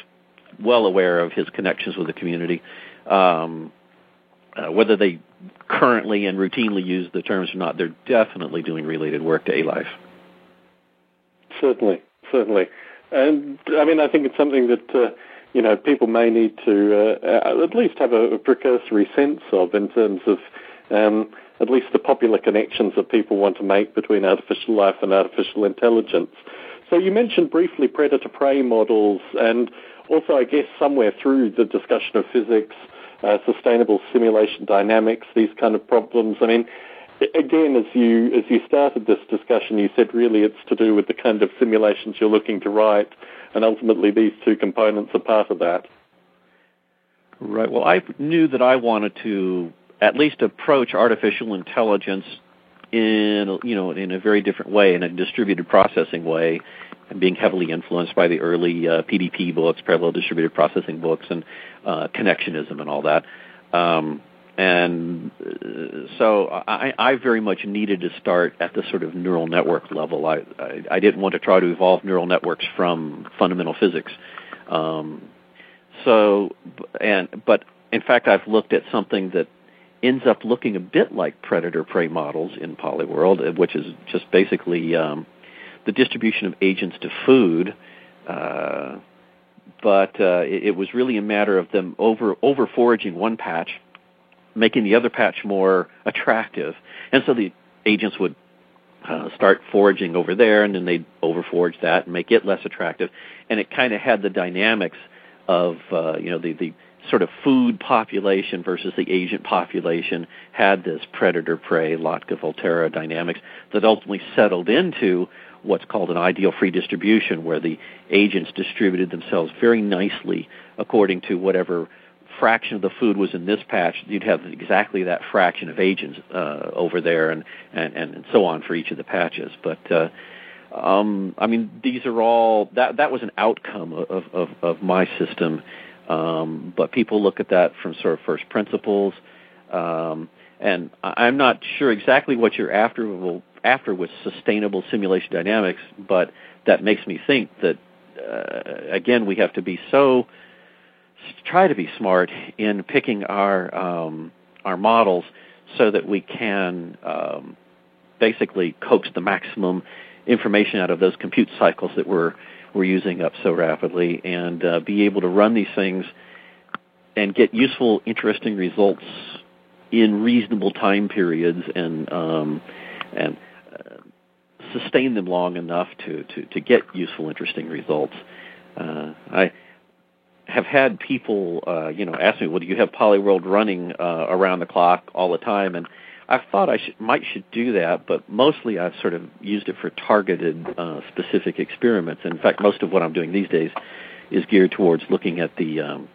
well aware of his connections with the community. Um, uh, whether they currently and routinely use the terms or not, they're definitely doing related work to A life. Certainly, certainly. And I mean, I think it's something that uh, you know people may need to uh, at least have a, a, precursory sense of in terms of um, at least the popular connections that people want to make between artificial life and artificial intelligence. So you mentioned briefly predator-prey models, and also I guess somewhere through the discussion of physics, uh, sustainable simulation dynamics, these kind of problems. I mean, again, as you as you started this discussion, you said really it's to do with the kind of simulations you're looking to write, and ultimately these two components are part of that. Right. Well, I knew that I wanted to at least approach artificial intelligence in you know in a very different way, in a distributed processing way, and being heavily influenced by the early uh, PDP books, parallel distributed processing books, and uh, connectionism and all that. Um, and uh, so I, I very much needed to start at the sort of neural network level. I, I, I didn't want to try to evolve neural networks from fundamental physics. Um, so, and but in fact, I've looked at something that ends up looking a bit like predator-prey models in Polyworld, uh, which is just basically um, the distribution of agents to food. Uh, but uh, it, it was really a matter of them over over foraging one patch making the other patch more attractive. And so the agents would uh, start foraging over there, and then they'd overforage that and make it less attractive. And it kind of had the dynamics of uh, you know the the sort of food population versus the agent population had this predator prey Lotka Volterra dynamics that ultimately settled into what's called an ideal free distribution, where the agents distributed themselves very nicely according to whatever fraction of the food was in this patch, you'd have exactly that fraction of agents uh, over there, and, and and so on for each of the patches. But uh, um, I mean, these are all that that was an outcome of of, of my system. Um, but people look at that from sort of first principles, um, and I'm not sure exactly what you're after after with sustainable simulation dynamics, but that makes me think that uh, again we have to be so try to be smart in picking our um, our models so that we can um, basically coax the maximum information out of those compute cycles that we're we're using up so rapidly, and uh, be able to run these things and get useful, interesting results in reasonable time periods, and um, and uh, sustain them long enough to, to, to get useful, interesting results. Uh, I have had people, uh, you know, ask me, "Well, do you have Polyworld running uh, around the clock all the time?" And I thought I should, might should do that, but mostly I've sort of used it for targeted, uh, specific experiments. In fact, most of what I'm doing these days is geared towards looking at the um,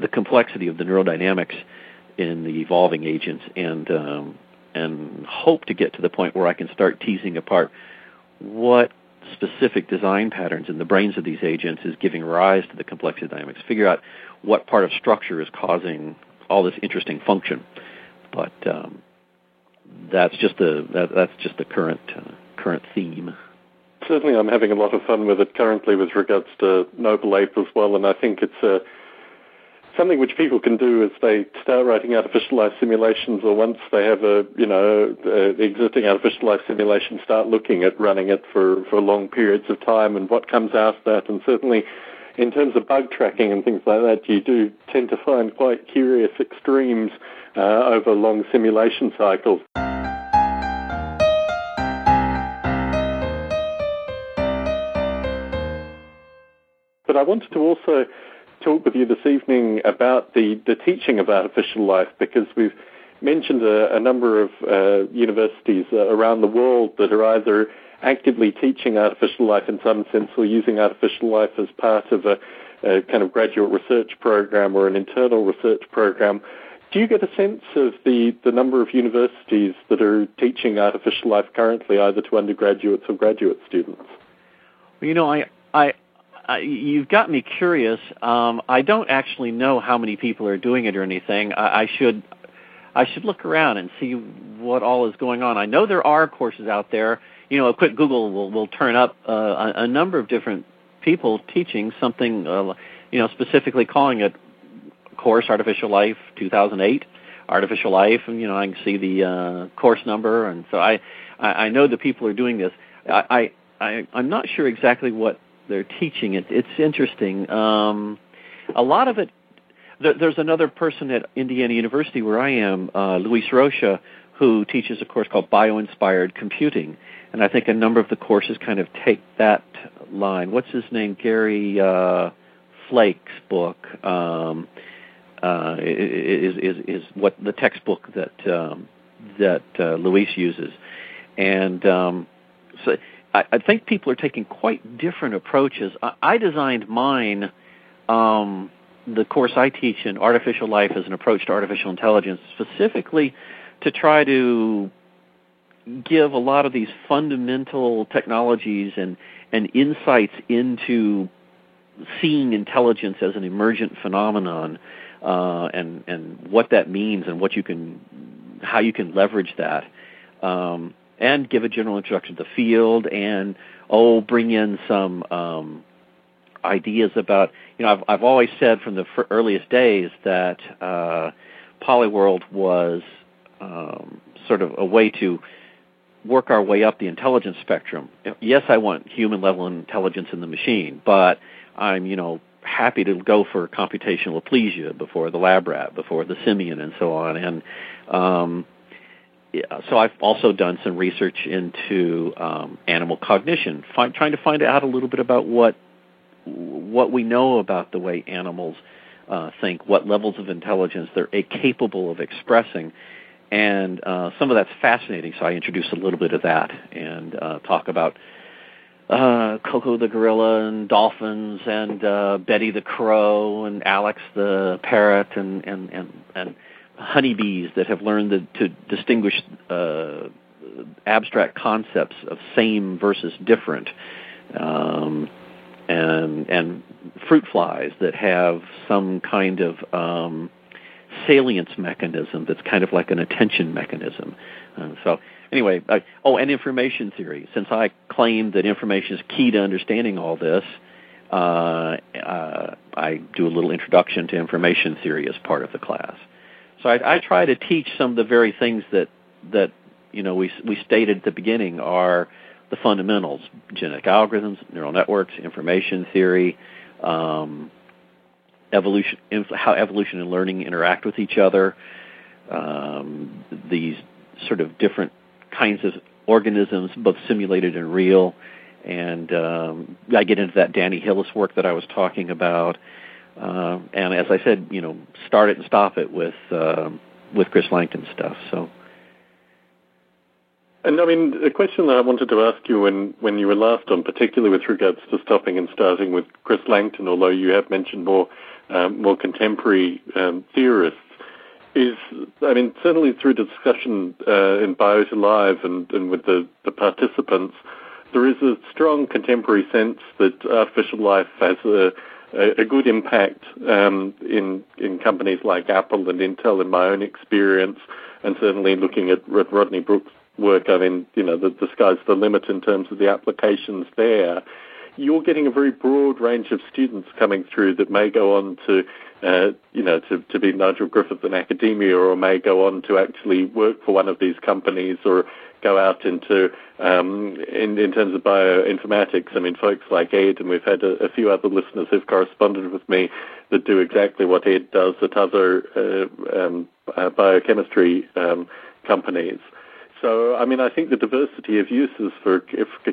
the complexity of the neurodynamics in the evolving agents, and um, and hope to get to the point where I can start teasing apart what specific design patterns in the brains of these agents is giving rise to the complexity dynamics. Figure out what part of structure is causing all this interesting function. but um, that's just the that, that's just the current uh, current theme. Certainly, I'm having a lot of fun with it currently with regards to Noble Ape as well, and I think it's a something which people can do is they start writing artificial life simulations, or once they have a you know existing artificial life simulation, start looking at running it for for long periods of time and what comes out of that. And certainly, in terms of bug tracking and things like that, you do tend to find quite curious extremes uh, over long simulation cycles. But I wanted to also talk with you this evening about the, the teaching of artificial life because we've mentioned a, a number of uh, universities uh, around the world that are either actively teaching artificial life in some sense or using artificial life as part of a, a kind of graduate research program or an internal research program. Do you get a sense of the, the number of universities that are teaching artificial life currently, either to undergraduates or graduate students? Well, you know, I, I, you've got me curious. Um, I don't actually know how many people are doing it or anything. I, I should I should look around and see what all is going on. I know there are courses out there. You know, a quick Google will will turn up uh, a, a number of different people teaching something. Uh, you know, specifically calling it course Artificial Life 2008, Artificial Life, and you know I can see the uh, course number, and so I, I I know the people are doing this. I, I I I'm not sure exactly what they're teaching it. It's interesting. Um, a lot of it. There, there's another person at Indiana University where I am, uh, Luis Rocha, who teaches a course called Bio-Inspired Computing, and I think a number of the courses kind of take that line. What's his name? Gary uh, Flake's book um, uh, is, is is what the textbook that um, that uh, Luis uses, and um, so I, I think people are taking quite different approaches. I, I designed mine, um, the course I teach in artificial life as an approach to artificial intelligence, specifically to try to give a lot of these fundamental technologies and, and insights into seeing intelligence as an emergent phenomenon uh, and and what that means and what you can how you can leverage that. Um, and give a general introduction to the field and oh bring in some um, ideas about you know I've I've always said from the earliest days that uh, Polyworld was um, sort of a way to work our way up the intelligence spectrum. Yes, I want human level intelligence in the machine, but I'm you know happy to go for computational aplysia before the lab rat, before the simian, and so on. And um, so I've also done some research into um, animal cognition, find, trying to find out a little bit about what what we know about the way animals uh, think, what levels of intelligence they're capable of expressing, and uh, some of that's fascinating. So I introduce a little bit of that and uh, talk about uh, Koko the gorilla and dolphins and uh, Betty the crow and Alex the parrot and and and and honeybees that have learned the, to distinguish uh, abstract concepts of same versus different, um, and and fruit flies that have some kind of um, salience mechanism that's kind of like an attention mechanism. Uh, so anyway, I, oh, and information theory. Since I claim that information is key to understanding all this, uh, uh, I do a little introduction to information theory as part of the class. So I, I try to teach some of the very things that that you know we we stated at the beginning are the fundamentals: genetic algorithms, neural networks, information theory, um, evolution, how evolution and learning interact with each other. Um, these sort of different kinds of organisms, both simulated and real. And um, I get into that Danny Hillis work that I was talking about. Uh, and as I said, you know, start it and stop it with uh, with Chris Langton stuff. So. And I mean, the question that I wanted to ask you when, when you were last on, particularly with regards to stopping and starting with Chris Langton, although you have mentioned more um, more contemporary um, theorists, is I mean certainly through discussion uh, in Biota Live and, and with the, the participants, there is a strong contemporary sense that artificial life has a a, good impact um, in in companies like Apple and Intel. In my own experience, and certainly looking at Rodney Brooks' work, I mean, you know, the, the sky's the limit in terms of the applications there. You're getting a very broad range of students coming through that may go on to uh, you know, to, to be Nigel Griffith in academia or may go on to actually work for one of these companies or go out into, um, in, in terms of bioinformatics, I mean, folks like Ed, and we've had a, a few other listeners who've corresponded with me that do exactly what Ed does at other uh, um, uh, biochemistry um, companies. So, I mean, I think the diversity of uses for, for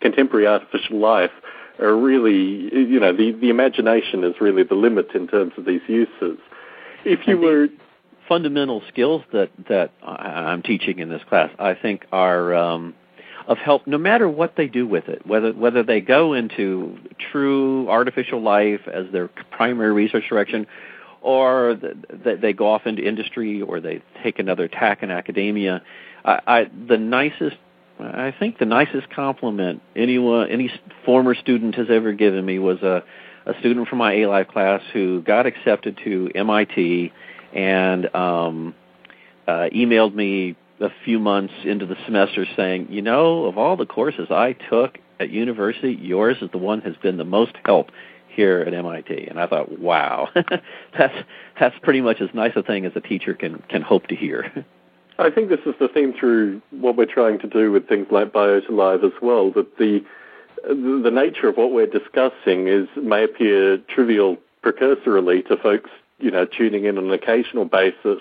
contemporary artificial life are really, you know, the, the imagination is really the limit in terms of these uses. If you were fundamental skills that that I'm teaching in this class, I think are um, of help no matter what they do with it. Whether whether they go into true artificial life as their primary research direction, or that they go off into industry, or they take another tack in academia. I, I, the nicest I think the nicest compliment anyone, any former student has ever given me was a, a student from my A class who got accepted to MIT and um, uh, emailed me a few months into the semester saying, you know, of all the courses I took at university, yours is the one has been the most help here at MIT. And I thought, wow, that's that's pretty much as nice a thing as a teacher can can hope to hear. I think this is the theme through what we're trying to do with things like Biota Live as well, that the the nature of what we're discussing is may appear trivial precursorily to folks, you know, tuning in on an occasional basis.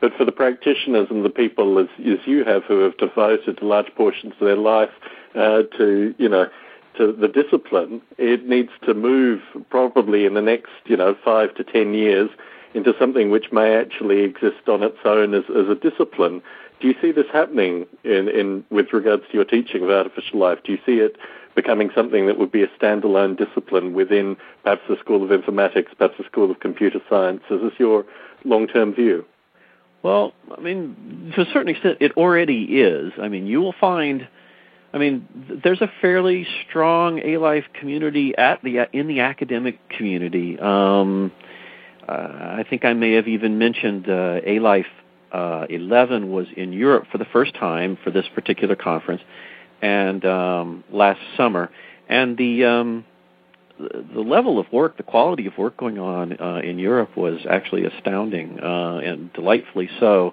But for the practitioners and the people as, as you have who have devoted large portions of their life uh, to, you know, to the discipline, it needs to move probably in the next, you know, five to ten years into something which may actually exist on its own as, as a discipline. Do you see this happening in, in with regards to your teaching of artificial life? Do you see it becoming something that would be a standalone discipline within perhaps the School of Informatics, perhaps the School of Computer Science? Is this your long-term view? Well, I mean, to a certain extent, it already is. I mean, you will find. I mean, there's a fairly strong A Life community at the in the academic community. Um, uh, I think I may have even mentioned uh, A Life uh, 11 was in Europe for the first time for this particular conference, and um, last summer, and the um, the level of work, the quality of work going on uh, in Europe was actually astounding uh, and delightfully so.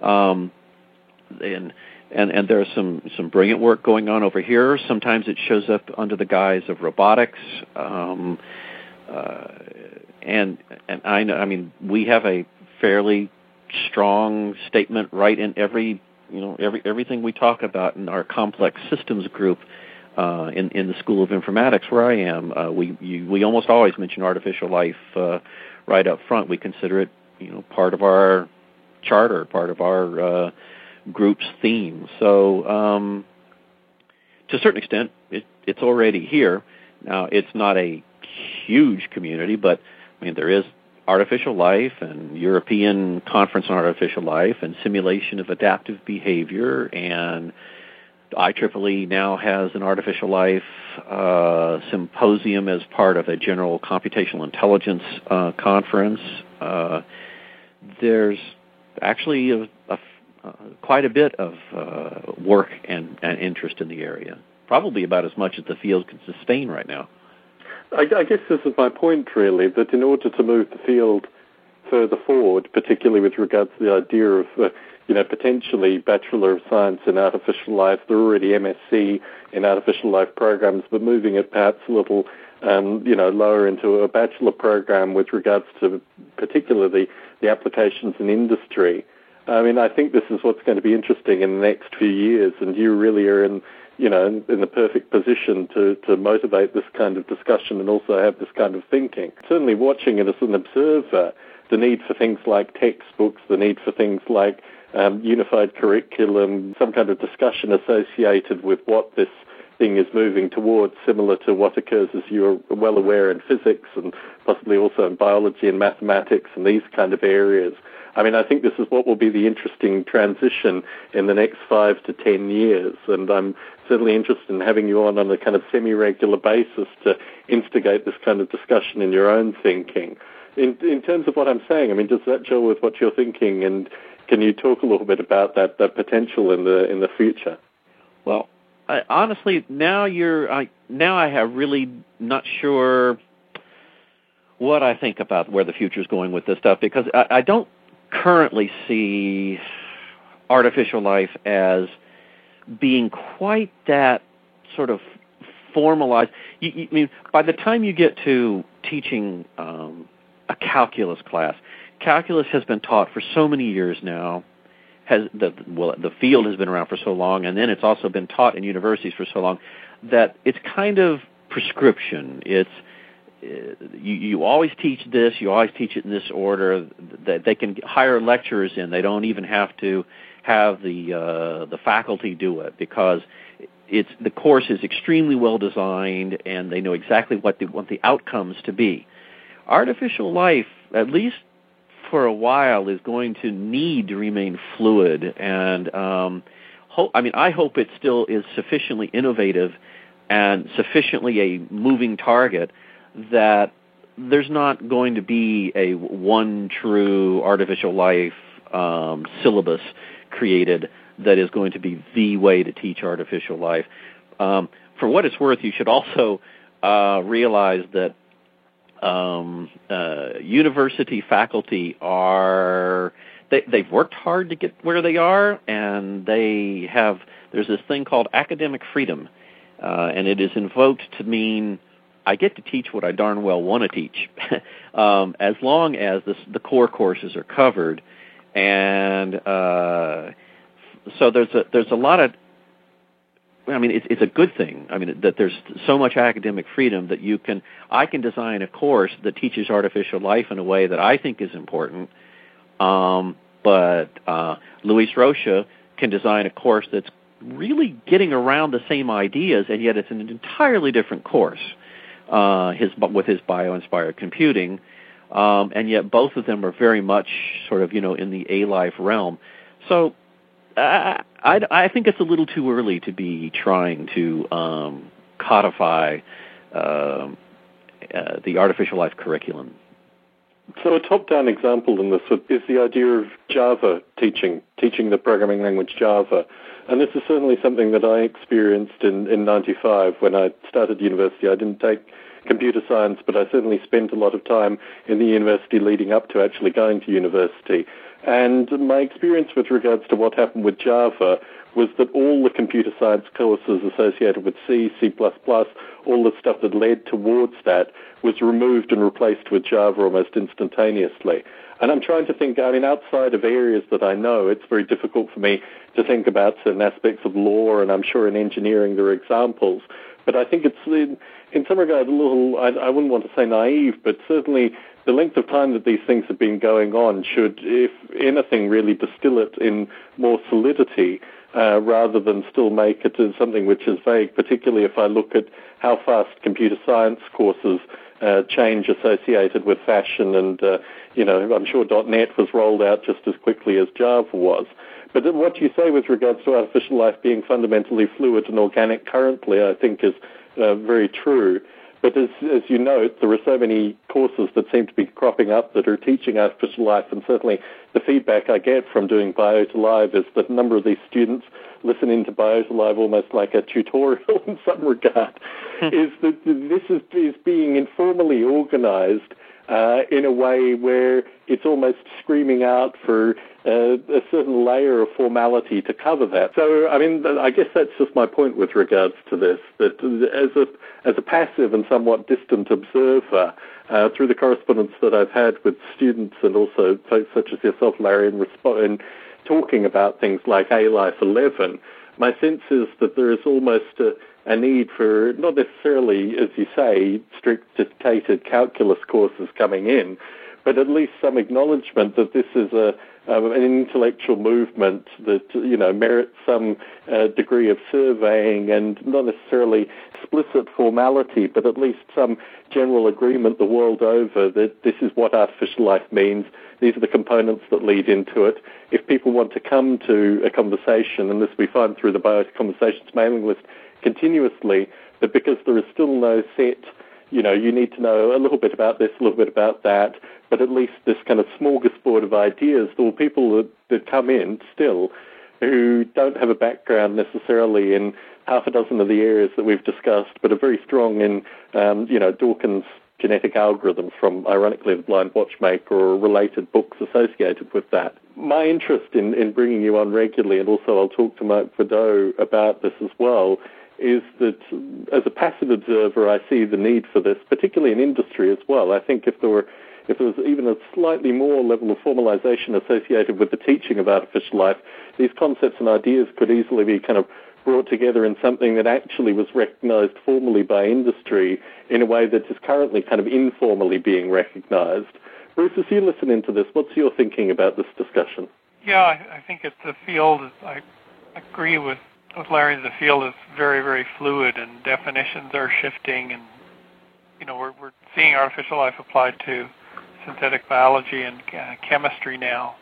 Um, and and and there's some some brilliant work going on over here. Sometimes it shows up under the guise of robotics. Um, uh, and and I know I mean we have a fairly strong statement right in every you know every everything we talk about in our complex systems group uh, in in the School of Informatics where I am. Uh, we you, we almost always mention artificial life uh, right up front. We consider it you know part of our charter, part of our uh, group's theme. So um, to a certain extent, it, it's already here. Now it's not a huge community, but I mean, there is artificial life and European Conference on Artificial Life and simulation of adaptive behavior and IEEE now has an artificial life uh, symposium as part of a general computational intelligence uh, conference. Uh, there's actually a, a, uh, quite a bit of uh, work and, and interest in the area, probably about as much as the field can sustain right now. I, I guess this is my point, really, that in order to move the field further forward, particularly with regards to the idea of, uh, you know, potentially Bachelor of Science in Artificial Life, they're already MSc in Artificial Life programs, but moving it perhaps a little, um, you know, lower into a bachelor program with regards to particularly the applications in industry. I mean, I think this is what's going to be interesting in the next few years, and you really are in you know, in, in, the perfect position to, to motivate this kind of discussion and also have this kind of thinking. Certainly watching it as an observer, the need for things like textbooks, the need for things like um, unified curriculum, some kind of discussion associated with what this thing is moving towards, similar to what occurs, as you're well aware, in physics and possibly also in biology and mathematics and these kind of areas. I mean, I think this is what will be the interesting transition in the next five to ten years, and I'm certainly interested in having you on on a kind of semi-regular basis to instigate this kind of discussion in your own thinking. In, in terms of what I'm saying, I mean, does that gel with what you're thinking? And can you talk a little bit about that, that potential in the in the future? Well, I, honestly, now you're I, now I have really not sure what I think about where the future is going with this stuff because I, I don't currently see artificial life as being quite that sort of formalized. You, you, I mean, by the time you get to teaching um, a calculus class, calculus has been taught for so many years now. Has the well, the field has been around for so long, and then it's also been taught in universities for so long that it's kind of prescription. It's you, you always teach this, you always teach it in this order. That they can hire lecturers in. They don't even have to have the uh, the faculty do it because it's the course is extremely well designed and they know exactly what they want the outcomes to be. Artificial life, at least for a while, is going to need to remain fluid and um, ho- I mean I hope it still is sufficiently innovative and sufficiently a moving target that there's not going to be a one true artificial life um, syllabus created that is going to be the way to teach artificial life. Um, for what it's worth, you should also uh, realize that um, uh, university faculty are they, they've worked hard to get where they are, and they have there's this thing called academic freedom, uh, and it is invoked to mean I get to teach what I darn well want to teach, um, as long as this, the core courses are covered, and uh, so there's a there's a lot of I mean, it's, it's a good thing. I mean, that there's so much academic freedom that you can, I can design a course that teaches artificial life in a way that I think is important. Um, but uh, Luis Rocha can design a course that's really getting around the same ideas, and yet it's an entirely different course uh, his with his bio-inspired computing, um, and yet both of them are very much sort of you know in the A life realm. So I, I, I think it's a little too early to be trying to um, codify uh, uh, the artificial life curriculum. So a top-down example in this is the idea of Java teaching, teaching the programming language Java. And this is certainly something that I experienced in, in 95 when I started university. I didn't take computer science, but I certainly spent a lot of time in the university leading up to actually going to university. And my experience with regards to what happened with Java was that all the computer science courses associated with C, C++, all the stuff that led towards that was removed and replaced with Java almost instantaneously. And I'm trying to think, I mean, outside of areas that I know, it's very difficult for me to think about certain aspects of law, and I'm sure in engineering there are examples. But I think it's, uh, in, some regard, a little, I, I wouldn't want to say naive, but certainly the length of time that these things have been going on should, if anything, really distill it in more solidity uh, rather than still make it something which is vague, particularly if I look at how fast computer science courses uh, change associated with fashion and, uh, you know, I'm sure .NET was rolled out just as quickly as Java was. But what you say with regards to artificial life being fundamentally fluid and organic currently, I think is uh, very true. But as, as you note, there are so many courses that seem to be cropping up that are teaching artificial life, and certainly the feedback I get from doing Biota Live is that a number of these students listening to Biota Live almost like a tutorial in some regard, hmm. is that this is, is being informally organized uh, in a way where it's almost screaming out for uh, a certain layer of formality to cover that. So, I mean, I guess that's just my point with regards to this. That as a as a passive and somewhat distant observer, uh, through the correspondence that I've had with students and also folks such as yourself, Larry, in, resp- in talking about things like A Life 11, my sense is that there is almost a a need for not necessarily, as you say, strict dictated calculus courses coming in, but at least some acknowledgement that this is a um, an intellectual movement that you know merits some uh, degree of surveying and not necessarily explicit formality, but at least some general agreement the world over that this is what artificial life means. These are the components that lead into it. If people want to come to a conversation, and this we find through the Biotic Conversations mailing list continuously, but because there is still no set you know, you need to know a little bit about this, a little bit about that, but at least this kind of smorgasbord of ideas, there are people that, that come in still who don't have a background necessarily in half a dozen of the areas that we've discussed, but are very strong in, um, you know, Dawkins' genetic algorithms from, ironically, The Blind Watchmaker or related books associated with that. My interest in, in bringing you on regularly, and also I'll talk to Mark Bedau about this as well, is that as a passive observer, I see the need for this, particularly in industry as well. I think if there were if there was even a slightly more level of formalization associated with the teaching of artificial life, these concepts and ideas could easily be kind of brought together in something that actually was recognized formally by industry in a way that is currently kind of informally being recognized. Bruce, as you listen into this, what's your thinking about this discussion? Yeah, I, I think it's a field. I agree with Larry. The field is very, very fluid, and definitions are shifting, and you know we're we're seeing artificial life applied to synthetic biology and uh, chemistry now.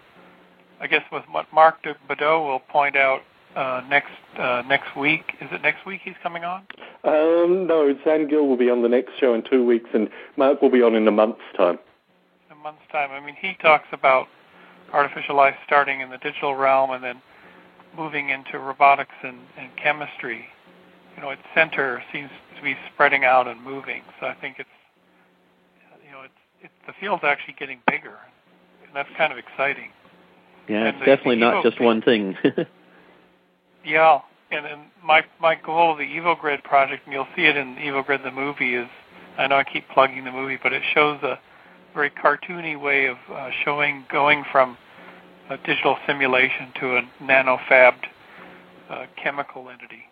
I guess with what Mark Bedau will point out uh, next uh, next week. Is it next week he's coming on? Um, no, Zann Gill will be on the next show in two weeks, and Mark will be on in a month's time. A month's time. I mean, he talks about artificial life starting in the digital realm and then moving into robotics and, and chemistry. You know, its center seems to be spreading out and moving. So I think it's you know, it's it's the field's actually getting bigger, and that's kind of exciting. Yeah, and it's the, definitely the not just one thing. yeah, and, and my my goal of the EvoGrid project, and you'll see it in EvoGrid the movie, is I know I keep plugging the movie, but it shows a very cartoony way of uh, showing going from a digital simulation to a nanofabbed uh, chemical entity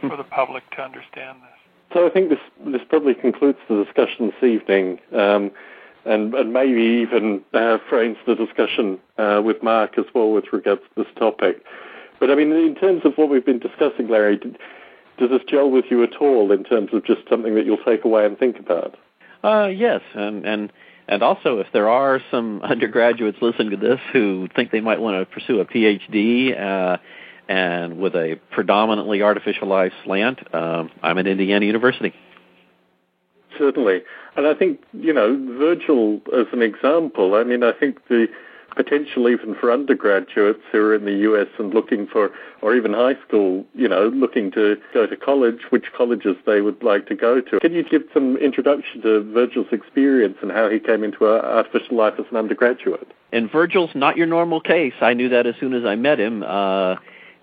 for the public to understand this. So I think this this probably concludes the discussion this evening, um, and, and maybe even uh, frames the discussion uh, with Mark as well with regards to this topic. But I mean, in terms of what we've been discussing, Larry, did, does this gel with you at all in terms of just something that you'll take away and think about? Uh, yes, and and and also if there are some undergraduates listening to this who think they might want to pursue a PhD. Uh, and with a predominantly artificial life slant, um, I'm at Indiana University. Certainly. And I think, you know, Virgil as an example, I mean, I think the potential even for undergraduates who are in the US and looking for, or even high school, you know, looking to go to college, which colleges they would like to go to. Can you give some introduction to Virgil's experience and how he came into artificial life as an undergraduate? And Virgil's not your normal case. I knew that as soon as I met him. Uh,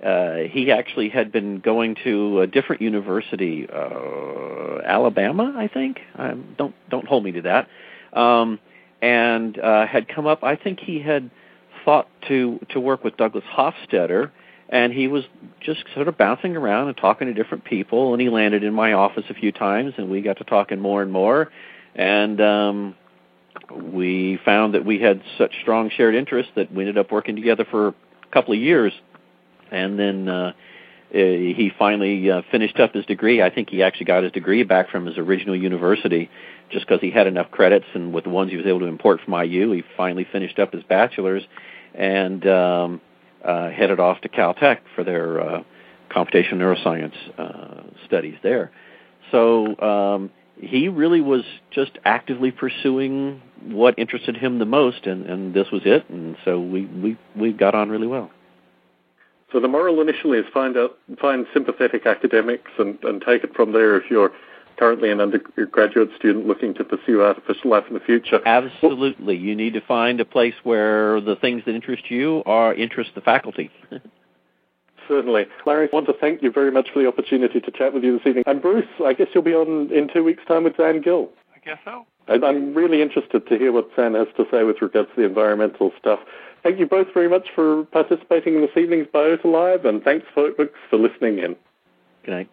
uh, he actually had been going to a different university, uh, Alabama, I think. Um, don't don't hold me to that. Um, and uh, had come up. I think he had thought to to work with Douglas Hofstadter, and he was just sort of bouncing around and talking to different people. And he landed in my office a few times, and we got to talking more and more. And um, we found that we had such strong shared interests that we ended up working together for a couple of years and then uh, he finally uh, finished up his degree. I think he actually got his degree back from his original university just because he had enough credits, and with the ones he was able to import from IU, he finally finished up his bachelor's and um, uh, headed off to Caltech for their uh, computational neuroscience uh, studies there. So um, he really was just actively pursuing what interested him the most, and, and this was it. And so we we we got on really well. So the moral initially is find out, find sympathetic academics and, and take it from there if you're currently an undergraduate student looking to pursue artificial life in the future. Absolutely. You need to find a place where the things that interest you are interest the faculty. Certainly. Larry, I want to thank you very much for the opportunity to chat with you this evening. And Bruce, I guess you'll be on in two weeks' time with Zann Gill. I guess so. I'm really interested to hear what Zann has to say with regards to the environmental stuff. Thank you both very much for participating in this evening's Biota Live, and thanks, folks, for listening in. Good night.